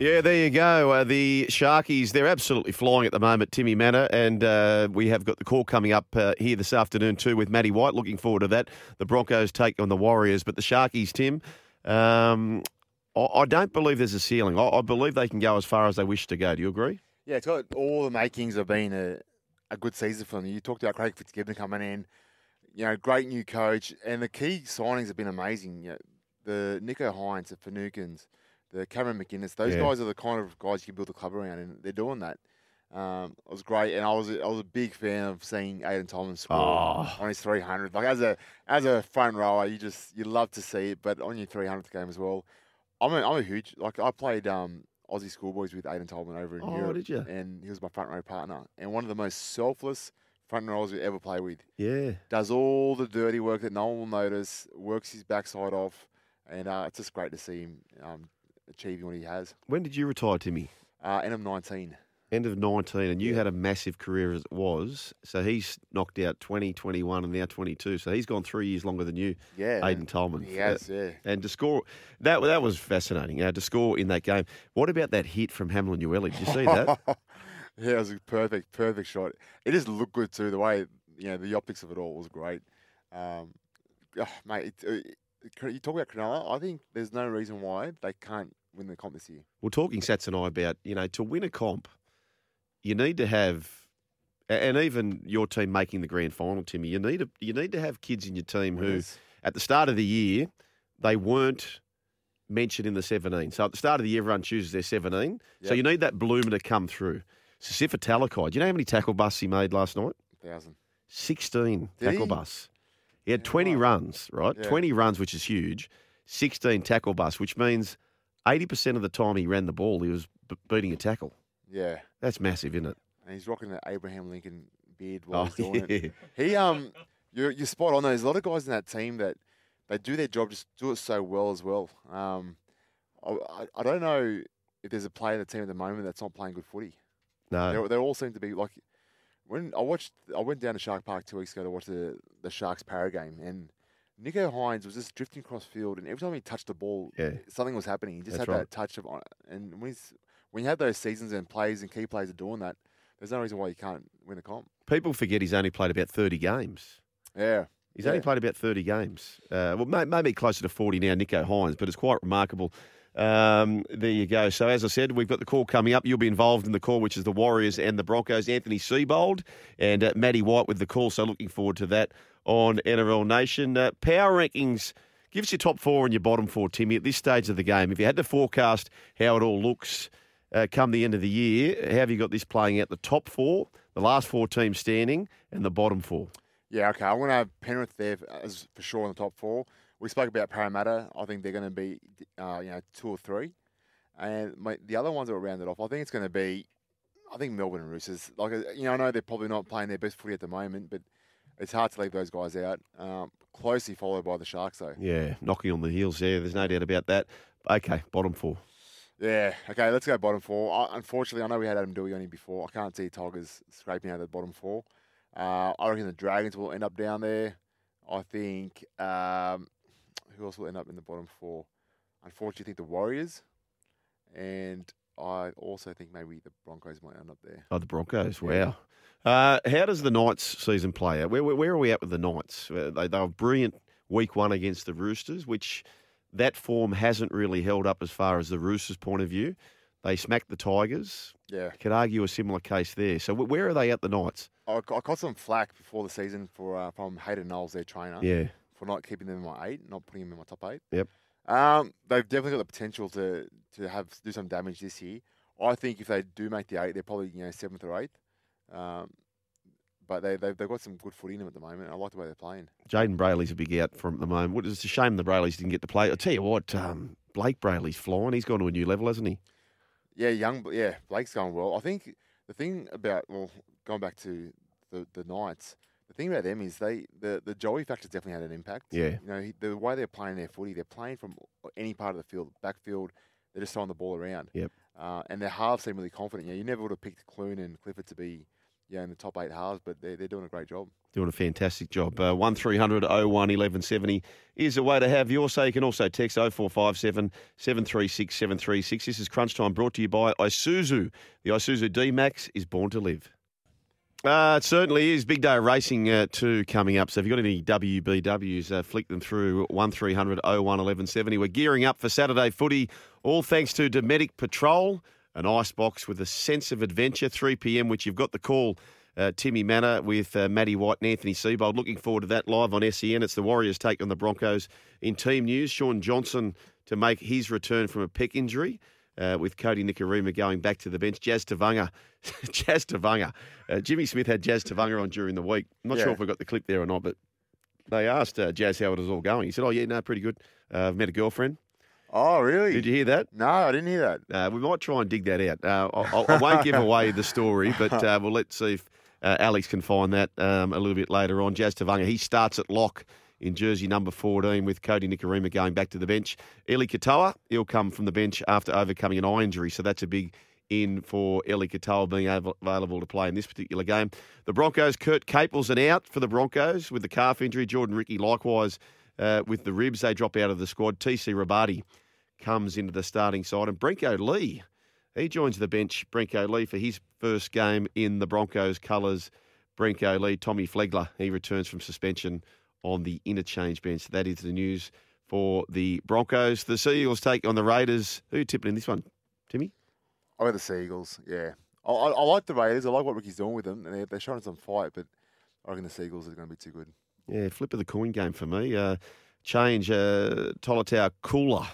Yeah, there you go. Uh, the Sharkies, they're absolutely flying at the moment, Timmy Mannah, and uh, we have got the call coming up uh, here this afternoon too with Matty White. Looking forward to that. The Broncos take on the Warriors, but the Sharkies, Tim, um, I, I don't believe there's a ceiling. I, I believe they can go as far as they wish to go. Do you agree? Yeah, it's got all the makings of being a, a good season for them. You talked about Craig Fitzgibbon coming in, you know, great new coach, and the key signings have been amazing. You know, the Nicho Hynes, the Fanukins, the Cameron McInnes, those Yeah. guys are the kind of guys you can build a club around, and they're doing that. Um, it was great, and I was I was a big fan of seeing Aiden Tolman score Oh. on his 300. Like as a as a front rower, you just you love to see it, but on your 300th game as well. I'm a, I'm a huge like I played um, Aussie schoolboys with Aiden Tolman over in Oh, Europe. did you? And he was my front row partner, and one of the most selfless front rowers you ever play with. Yeah. Does all the dirty work that no one will notice, works his backside off, and uh, it's just great to see him um, achieving what he has. When did you retire, Timmy? Uh, and I'm 19. End of 19, and you had a massive career as it was. So he's knocked out 20, 21, and now 22. So he's gone three years longer than you, Yeah, Aiden Tolman. he has, yeah. And to score, that that was fascinating. Uh, to score in that game. What about that hit from Hamlin Uele? Did you see that? yeah, it was a perfect, perfect shot. It just looked good too. The way you know the optics of it all was great. Um, oh, mate, it, uh, you talk about Cronulla. I think there's no reason why they can't win the comp this year. Well, talking Sats and I about, you know, to win a comp, you need to have, and even your team making the grand final, Timmy, you need to, you need to have kids in your team who, Winners. at the start of the year, they weren't mentioned in the 17. So at the start of the year, everyone chooses their 17. So you need that bloomer to come through. Sifa Talakai, do you know how many tackle busts he made last night? Thousand. 16 Did tackle he? busts. He had 20 runs, right? Yeah. 20 runs, which is huge. 16 tackle busts, which means 80% of the time he ran the ball, he was b- beating a tackle. Yeah, That's massive, isn't it? and he's rocking the Abraham Lincoln beard while Oh, he's doing yeah. it. He um, you're you're spot on. There's a lot of guys in that team that they do their job, just do it so well as well. Um, I, I, I don't know if there's a player in the team at the moment that's not playing good footy. No. They, they all seem to be like when I watched. I went down to Shark Park two weeks ago to watch the the Sharks Parra game, and Nicho Hynes was just drifting across field, and every time he touched the ball, Yeah. something was happening. He just That's had right. that touch of, and when he's when you have those seasons and players and key players are doing that, there's no reason why you can't win a comp. People forget he's only played about 30 games. Yeah. He's only played about 30 games. Uh, well, may, maybe closer to 40 now, Nicho Hynes, but it's quite remarkable. Um, there you go. So, as I said, we've got the call coming up. You'll be involved in the call, which is the Warriors and the Broncos. Anthony Seabold and uh, White with the call. So, looking forward to that on NRL Nation. Uh, power rankings. Give us your top four and your bottom four, Timmy, at this stage of the game. If you had to forecast how it all looks uh, come the end of the year, how have you got this playing out? The top four, the last four teams standing, and the bottom four. Yeah, okay. I'm going to have Penrith there as for sure in the top four. We spoke about Parramatta. I think they're going to be, uh, you know, two or three. And my, the other ones that will round it off, I think it's going to be, I think Melbourne and Roosters. Like, uh, you know, I know they're probably not playing their best footy at the moment, but it's hard to leave those guys out. Um, closely followed by the Sharks, though. Yeah, knocking on the heels there. There's no doubt about that. Okay, bottom four. Yeah. Okay, let's go bottom four. I, unfortunately, I know we had Adam Doueihi on here before. I can't see Tigers scraping out of the bottom four. Uh, I reckon the Dragons will end up down there. I think um, who else will end up in the bottom four? Unfortunately, I think the Warriors, and I also think maybe the Broncos might end up there. Oh, the Broncos. Wow. Uh, how does the Knights season play out? Where, where, where are we at with the Knights? Uh, They, they were brilliant week one against the Roosters, which that form hasn't really held up as far as the Roosters' point of view. They smacked the Tigers. Yeah. Could argue a similar case there. So where are they at the Knights? I, I got some flack before the season for uh, from Hayden Knowles, their trainer. Yeah. For not keeping them in my eight, not putting them in my top eight. Yep. Um, they've definitely got the potential to to have do some damage this year. I think if they do make the eight, they're probably you know seventh or eighth. Um, but they they've, they've got some good foot in them at the moment. I like the way they're playing. Jayden Brailey's a big out from the moment. What- It's a shame the Braileys didn't get to play. I'll tell you what, um, Blake Brailey's flying. He's gone to a new level, hasn't he? Yeah, young. Yeah, Blake's going well. I think the thing about well, going back to the the Knights, the thing about them is they the the Joey factor's definitely had an impact. Yeah. you know he, the way they're playing their footy, they're playing from any part of the field, backfield. They're just throwing the ball around. Yep. Uh, and their halves seem really confident. You, know, you never would have picked Clune and Clifford to be, yeah, in the top eight halves, but they're they're doing a great job. Doing a fantastic job. Uh, 1300 01 1170 is a way to have your say. You can also text 0457 736 736. This is Crunch Time brought to you by Isuzu. The Isuzu D Max is born to live. Uh, it certainly is. Big day of racing uh, too coming up. So if you've got any WBWs, uh, flick them through 1300 01 1170. We're gearing up for Saturday footy, all thanks to Dometic Patrol, an icebox with a sense of adventure. 3 p.m., which you've got the call. Uh, Timmy Mannah with uh, Matty White and Anthony Seibold. Looking forward to that live on SEN. It's the Warriors take on the Broncos. In team news, Shaun Johnson to make his return from a pec injury. Uh, with Kodi Nikorima going back to the bench. Jazz Tevaga. Jazz Tevaga. Uh, Jimmy Smith had Jazz Tevaga on during the week. I'm not Yeah. sure if we got the clip there or not, but they asked uh, Jazz how it was all going. He said, Oh, yeah, no, pretty good. Uh, I've met a girlfriend. Oh, really? Did you hear that? No, I didn't hear that. Uh, we might try and dig that out. Uh, I, I won't give away the story, but uh, well, let's see if uh, Alex can find that um, a little bit later on. Jazz Tevaga, he starts at lock in jersey number 14 with Kodi Nikorima going back to the bench. Eli Katoa, he'll come from the bench after overcoming an eye injury, so that's a big in for Eli Katoa being available to play in this particular game. The Broncos, Kurt Capel's an out for the Broncos with the calf injury. Jordan Riki likewise uh, with the ribs. They drop out of the squad. TC Robati comes into the starting side. And Brenko Lee, he joins the bench. Brenko Lee for his first game in the Broncos colours. Brenko Lee, Tommy Flegler, he returns from suspension on the interchange bench. That is the news for the Broncos. The Seagulls take on the Raiders. Who you tipping in this one, Timmy? I got the Seagulls. Yeah, I, I, I like the Raiders. I like what Ricky's doing with them, and they're, they're showing some fight. But I reckon the Seagulls are going to be too good. Yeah, flip of the coin game for me. Uh, change uh, Tolutau Koula.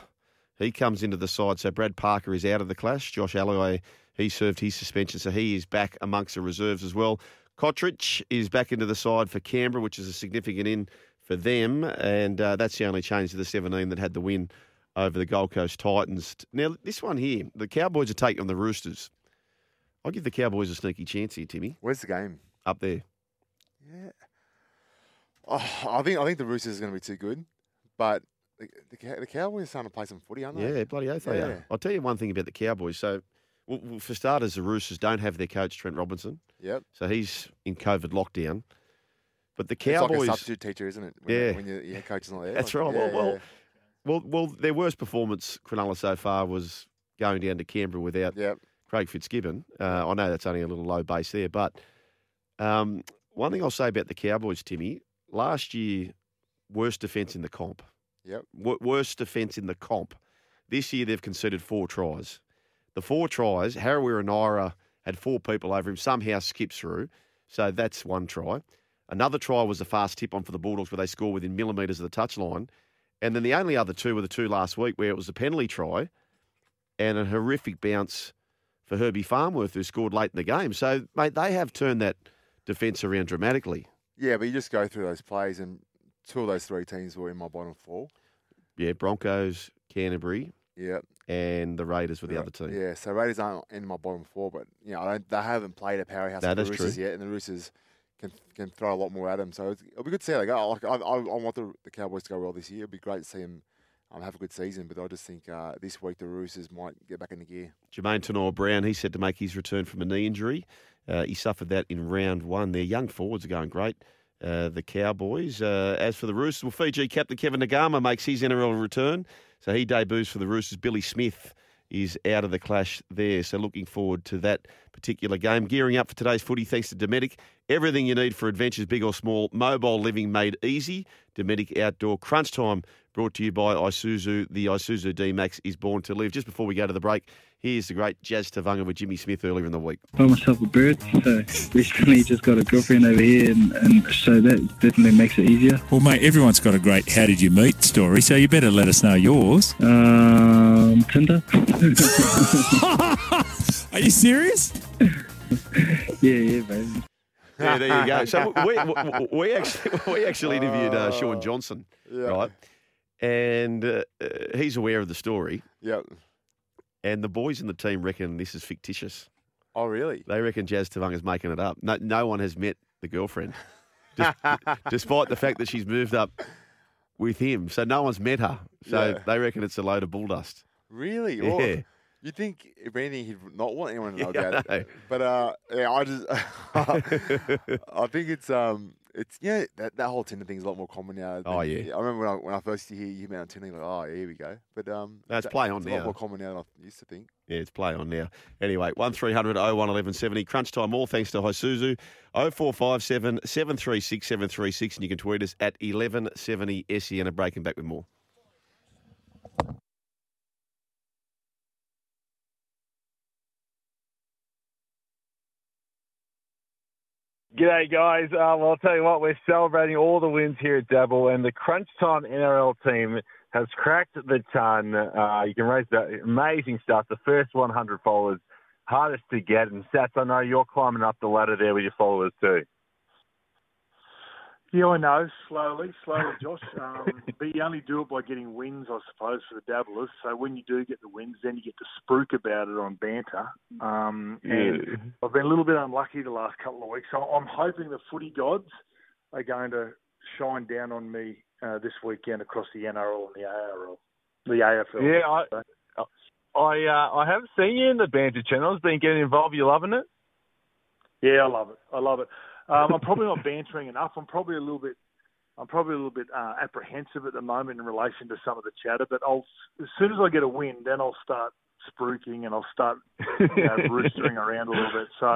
He comes into the side. So Brad Parker is out of the clash. Josh Aloiai, he served his suspension, so he is back amongst the reserves as well. Cotric is back into the side for Canberra, which is a significant in for them. And uh, that's the only change to the 17 that had the win over the Gold Coast Titans. Now, this one here, the Cowboys are taking on the Roosters. I'll give the Cowboys a sneaky chance here, Timmy. Where's the game? Up there. Yeah. Oh, I think I think the Roosters are going to be too good, but the, the, the Cowboys are starting to play some footy, aren't they? Yeah, bloody oath they Yeah. are. I'll tell you one thing about the Cowboys. So Well, for starters, the Roosters don't have their coach Trent Robinson, Yep. so he's in COVID lockdown. But the It's like Cowboys, a substitute teacher, isn't it? When, Yeah. When your, your coach is not there. That's Like, right. yeah, well, well, well, their worst performance, Cronulla, so far was going down to Canberra without Yep. Craig Fitzgibbon. Uh, I know that's only a little low base there, but um, one thing I'll say about the Cowboys, Timmy, last year, worst defence in the comp. Yep. W- worst defence in the comp. This year, they've conceded four tries. The four tries, Harawira-Naera had four people over him, somehow skips through. So that's one try. Another try was a fast tip on for the Bulldogs where they score within millimetres of the touchline. And then the only other two were the two last week where it was a penalty try and a horrific bounce for Herbie Farnworth who scored late in the game. So, mate, they have turned that defence around dramatically. Yeah, but you just go through those plays, and two of those three teams were in my bottom four. Yeah, Broncos, Canterbury, Yep. and the Raiders were the other two. Yeah, so Raiders aren't in my bottom four, but you know I don't, they haven't played a powerhouse No, like the that's true. Roosters yet, and the Roosters can can throw a lot more at them. So it'll be good to see how they go. Like I, I, I want the, the Cowboys to go well this year. It'll be great to see them um, have a good season, but I just think uh, this week the Roosters might get back in the gear. Jermaine Tenor Brown, he's set to make his return from a knee injury. Uh, he suffered that in round one. Their young forwards are going great. Uh, the Cowboys. Uh, as for the Roosters, well, Fiji captain Kevin Naiqama makes his NRL return. So he debuts for the Roosters. Billy Smith is out of the clash there. So looking forward to that particular game. Gearing up for today's footy thanks to Dometic. Everything you need for adventures, big or small. Mobile living made easy. Dometic Outdoor Crunch Time brought to you by Isuzu. The Isuzu D-Max is born to live. Just before we go to the break, here's the great Jazz Tevaga with Jimmy Smith earlier in the week. Buy myself a bird. So recently just got a girlfriend over here, and, and so that definitely makes it easier. Well, mate, everyone's got a great how did you meet story, so you better let us know yours. Um, Tinder. Are you serious? yeah, yeah, baby. Yeah, there you go. So we, we, we actually we actually interviewed uh, Shaun Johnson, Yeah. right? And uh, uh, he's aware of the story. Yep. And the boys in the team reckon this is fictitious. Oh, really? They reckon Jazz Tevaga's making it up. No, no one has met the girlfriend, Des- despite the fact that she's moved up with him. So no one's met her. So Yeah. they reckon it's a load of bull dust. Really? Yeah. Well, you'd think if anything he'd not want anyone to know Yeah, about know. it. But uh, yeah, I just I think it's um it's yeah that, that whole Tinder thing's a lot more common now. Oh, than- yeah. I remember when I when I first hear you met on Tinder, like oh yeah, here we go. But um, it's that- play on it's a lot more common now than I used to think. Yeah, it's play on now. Anyway, 1300 01 1170. Crunch time, all thanks to Isuzu. 0457 736 736. And you can tweet us at eleven seventy SE and A break and back with more. G'day, guys. Uh, well, I'll tell you what, we're celebrating all the wins here at Dabble, and the Crunch Time NRL team has cracked the ton. Uh, you can raise that amazing stuff. The first 100 followers, hardest to get. And Sats, I know you're climbing up the ladder there with your followers too. Yeah, I know. Slowly, slowly, Josh. Um, but you only do it by getting wins, I suppose, for the dabblers. So when you do get the wins, then you get to spruik about it on banter. Um, and I've been a little bit unlucky the last couple of weeks. So I'm hoping the footy gods are going to shine down on me uh, this weekend across the NRL and the ARL, the AFL. Yeah, I, I, uh, I have seen you in the banter channels. Been getting involved. You loving it? Yeah, I love it. I love it. Um, I'm probably not bantering enough. I'm probably a little bit, I'm probably a little bit uh, apprehensive at the moment in relation to some of the chatter. But I'll, as soon as I get a win, then I'll start spruiking and I'll start you know, roostering around a little bit. So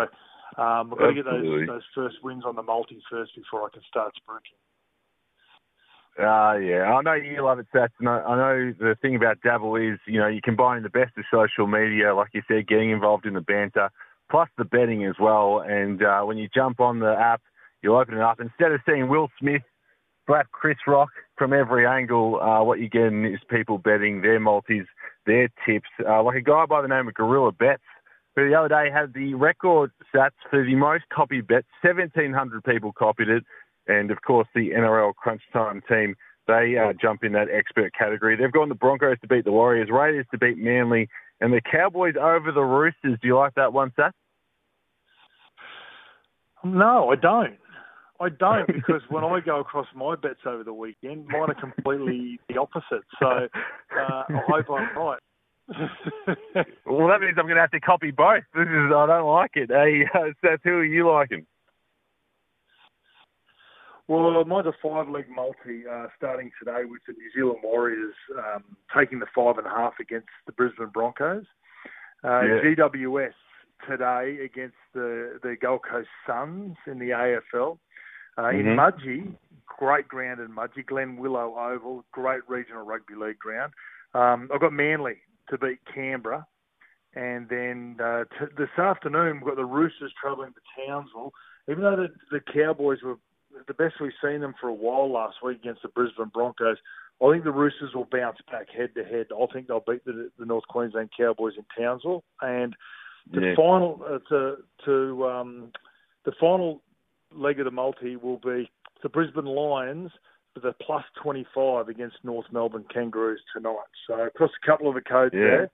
um, I've got to get those those first wins on the multi first before I can start spruiking. Ah, yeah. I know you love it, Sats. And I, I know the thing about Dabble is, you know, you combine the best of social media, like you said, getting involved in the banter, plus the betting as well. And uh, when you jump on the app, you open it up. Instead of seeing Will Smith slap Chris Rock from every angle, uh, what you're getting is people betting their multis, their tips. Uh, like a guy by the name of Gorilla Bets, who the other day had the record stats for the most copied bet. 1,700 people copied it. And of course, the NRL Crunch Time team, they uh, jump in that expert category. They've gone the Broncos to beat the Warriors, Raiders to beat Manly, and the Cowboys over the Roosters. Do you like that one, Seth? No, I don't. I don't because when I go across my bets over the weekend, mine are completely the opposite. So uh, I hope I'm right. well, that means I'm going to have to copy both. This is I don't like it. Hey, uh, Seth, who are you liking? Well, mine's a five leg multi uh, starting today with the New Zealand Warriors um, taking the five and a half against the Brisbane Broncos. Uh, Yeah. GWS today against the, the Gold Coast Suns in the AFL. Uh, In Mhm. Mudgee, great ground in Mudgee, Glen Willow Oval, great regional rugby league ground. Um, I've got Manly to beat Canberra. And then uh, t- this afternoon, we've got the Roosters travelling to Townsville. Even though the, the Cowboys were the best we've seen them for a while last week against the Brisbane Broncos, I think the Roosters will bounce back head to head. I think they'll beat the, the North Queensland Cowboys in Townsville. And the Yeah. final uh, to to um, the final leg of the multi will be the Brisbane Lions with a plus 25 against North Melbourne Kangaroos tonight. So across a couple of the codes Yeah. there.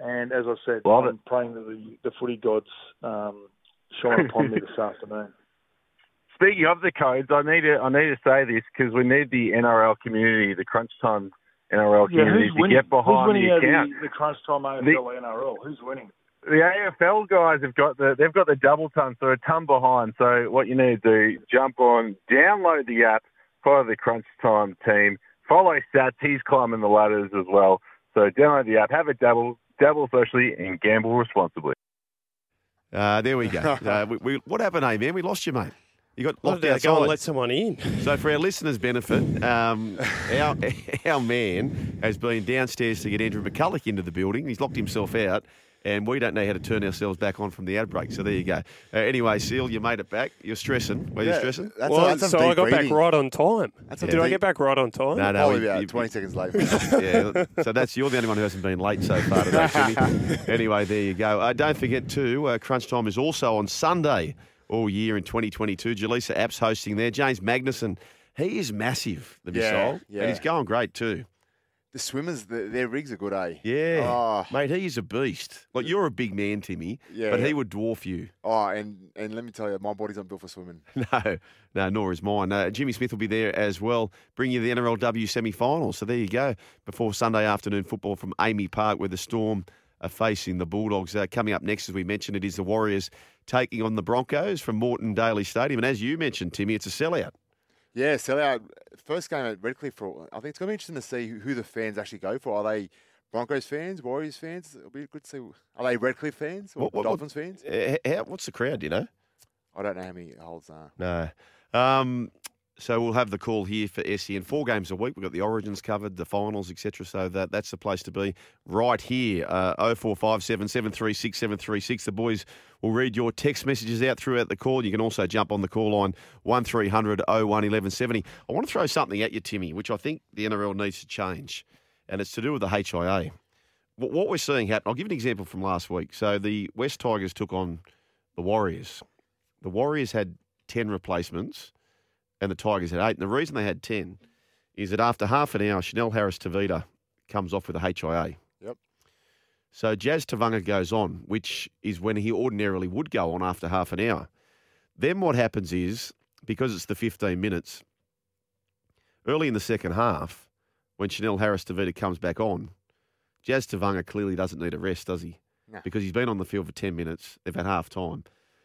And as I said, Love I'm praying that the, the footy gods um, shine upon me this afternoon. Speaking of the codes, I need to I need to say this because we need the NRL community, the Crunch Time NRL community, who's to winning? get behind the account. the, the crunch time AFL NRL? Who's winning? The AFL guys have got the they've got the double ton, so a ton behind. So what you need to do, jump on, download the app, follow the Crunch Time team, follow Stats. He's climbing the ladders as well. So download the app, have a dabble, dabble socially, and gamble responsibly. Uh, there we go. uh, we, we, what happened, hey, man? We lost you, mate. You got What locked did I go and let someone in? So, for our listeners' benefit, um, our, our man has been downstairs to get Andrew McCullough into the building. He's locked himself out, and we don't know how to turn ourselves back on from the outbreak. So, there you go. Uh, anyway, Seal, you made it back. You're stressing. Were you Yeah, stressing? that's well, a- that's so I deep got back right on time. That's a Did I get back right on time? No, no. Probably we- about 20 seconds late. yeah, so that's you're the only one who hasn't been late so far today, Jimmy. anyway, there you go. Uh, don't forget too, uh, Crunch Time is also on Sunday all year in 2022. Jalisa Apps hosting there. James Magnussen, he is massive, the Yeah, missile, yeah. and he's going great too. The swimmers, the, their rigs are good, eh? Yeah, Oh, mate, he is a beast. Like you're a big man, Timmy, Yeah, but he yeah. would dwarf you. oh, and and let me tell you, my body's not built for swimming. No, no, nor is mine. Uh, Jimmy Smith will be there as well, bring you the NRLW semi-finals. So there you go. Before Sunday afternoon football from AAMI Park, where the Storm are facing the Bulldogs. Uh, coming up next, as we mentioned, it is the Warriors taking on the Broncos from Moreton Daily Stadium. And as you mentioned, Timmy, it's a sellout. Yeah, sell out. First game at Redcliffe. For, I think it's going to be interesting to see who, who the fans actually go for. Are they Broncos fans, Warriors fans? It'll be good to see. Are they Redcliffe fans or What- what- Dolphins fans? Uh, how, what's the crowd? Do you know? I don't know how many holds are. No. Um, so we'll have the call here for SEN. Four games a week. We've got the Origins covered, the finals, etc. So that that's the place to be right here. Uh, 0457 736 736. The boys will read your text messages out throughout the call. You can also jump on the call line 1300 01 1170. I want to throw something at you, Timmy, which I think the NRL needs to change, and it's to do with the HIA. What we're seeing happen, I'll give an example from last week. So the West Tigers took on the Warriors. The Warriors had 10 replacements and the Tigers had eight. And the reason they had 10 is that after half an hour, Chanel Harris Tavita comes off with a HIA. Yep. So Jazz Tevaga goes on, which is when he ordinarily would go on after half an hour. Then what happens is, because it's the 15 minutes, early in the second half, when Chanel Harris Tavita comes back on, Jazz Tevaga clearly doesn't need a rest, does he? No. Because he's been on the field for 10 minutes. They've had half time.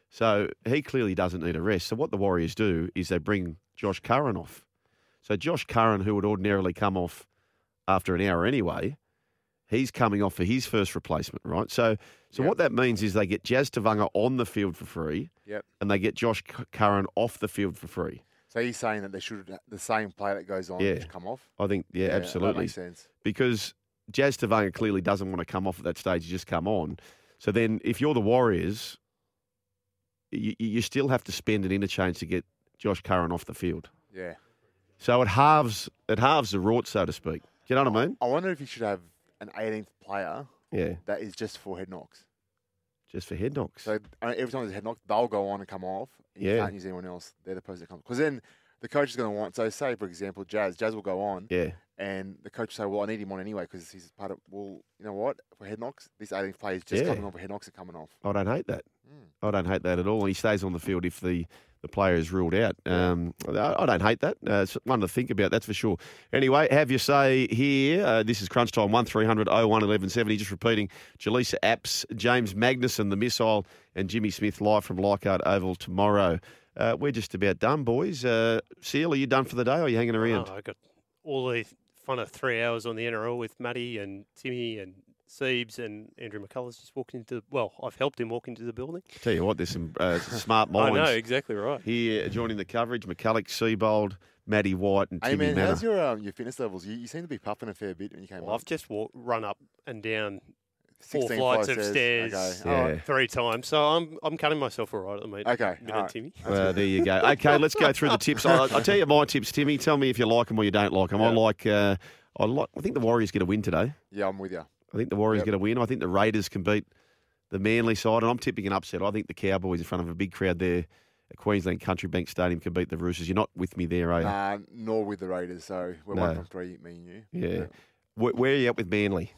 So he clearly doesn't need a rest. So what the Warriors do is they bring Josh Curran off. So Josh Curran, who would ordinarily come off after an hour anyway, he's coming off for his first replacement, right? So so what that means is they get Jazz Tevaga on the field for free, Yep. and they get Josh Curran off the field for free. So you're saying that they should the same player that goes on Yeah. come off? I think, yeah, Yeah, that absolutely. makes sense. Because Jazz Tevaga clearly doesn't want to come off at that stage, you just come on. So then if you're the Warriors, you, you still have to spend an interchange to get Josh Curran off the field. Yeah. So it halves it halves the rort, so to speak. Do you know what I mean? I wonder if you should have an 18th player Yeah, that is just for head knocks. just for head knocks. So every time there's a head knock, they'll go on and come off. And you can't use anyone else. They're the person that comes. Because then the coach is going to want. So say for example, Jazz. Jazz will go on. Yeah. And the coach will say, "Well, I need him on anyway because he's part of." Well, you know what? For head knocks, this 18th player is just Yeah. coming off. for head knocks are coming off. I don't hate that. I don't hate that at all. And he stays on the field if the, the player is ruled out. Um, I don't hate that. Uh, it's one to think about, that's for sure. Anyway, have your say here. Uh, this is Crunch Time, 1300 01 1170. Just repeating, Jaleesa Apps, James Magnussen, the missile, and Jimmy Smith live from Leichhardt Oval tomorrow. Uh, we're just about done, boys. Uh, Seal, are you done for the day or are you hanging around? Oh, I got all the fun of three hours on the NRL with Matty and Timmy and Siebes and Andrew McCullers just walked into. Well, I've helped him walk into the building. Tell you what, there's some uh, some smart I minds. know exactly right. Here joining the coverage, McCullough, Seibold, Matty White, and Hey Timmy man, Mannah. how's your um, your fitness levels? You, you seem to be puffing a fair bit when you came Well, up. I've just walked, run up and down four flights flights of of stairs stairs. Okay. uh, Yeah. three times, so I'm I'm cutting myself all right at the moment. Okay, Me all and right. Timmy. Well, there you go. Okay, let's go through the tips. I'll, I'll tell you my tips, Timmy. Tell me if you like them or you don't like them. I like. Uh, I like. I think the Warriors get a win today. Yeah, I'm with you. I think the Warriors Yep. get a win. I think the Raiders can beat the Manly side, and I'm tipping an upset. I think the Cowboys in front of a big crowd there at Queensland Country Bank Stadium can beat the Roosters. You're not with me there, are you? Nah, nor with the Raiders. So we're No. one from three, me and you. Yeah. Where, where are you at with Manly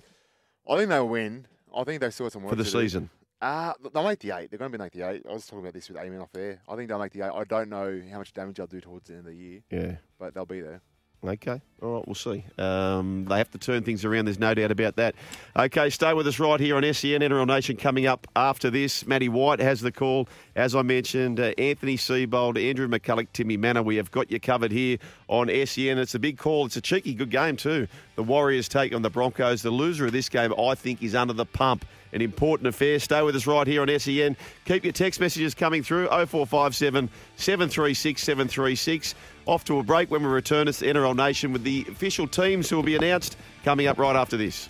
I think they'll win. I think they've still got some work for the to do. season? Uh, they'll make the eight. They're going to be make the eight. I was talking about this with Eamon off air. I think they'll make the eight. I don't know how much damage they'll do towards the end of the year, Yeah. but they'll be there. Okay. All right, we'll see. Um, they have to turn things around. There's no doubt about that. Okay, stay with us right here on SEN NRL Nation coming up after this. Matty White has the call. As I mentioned, uh, Anthony Seibold, Andrew McCullough, Timmy Mannah. We have got you covered here on SEN. It's a big call. It's a cheeky good game, too. The Warriors take on the Broncos. The loser of this game, I think, is under the pump. An important affair. Stay with us right here on SEN. Keep your text messages coming through 0457 736 736. Off to a break when we return. It's the NRL Nation with the official teams who will be announced coming up right after this.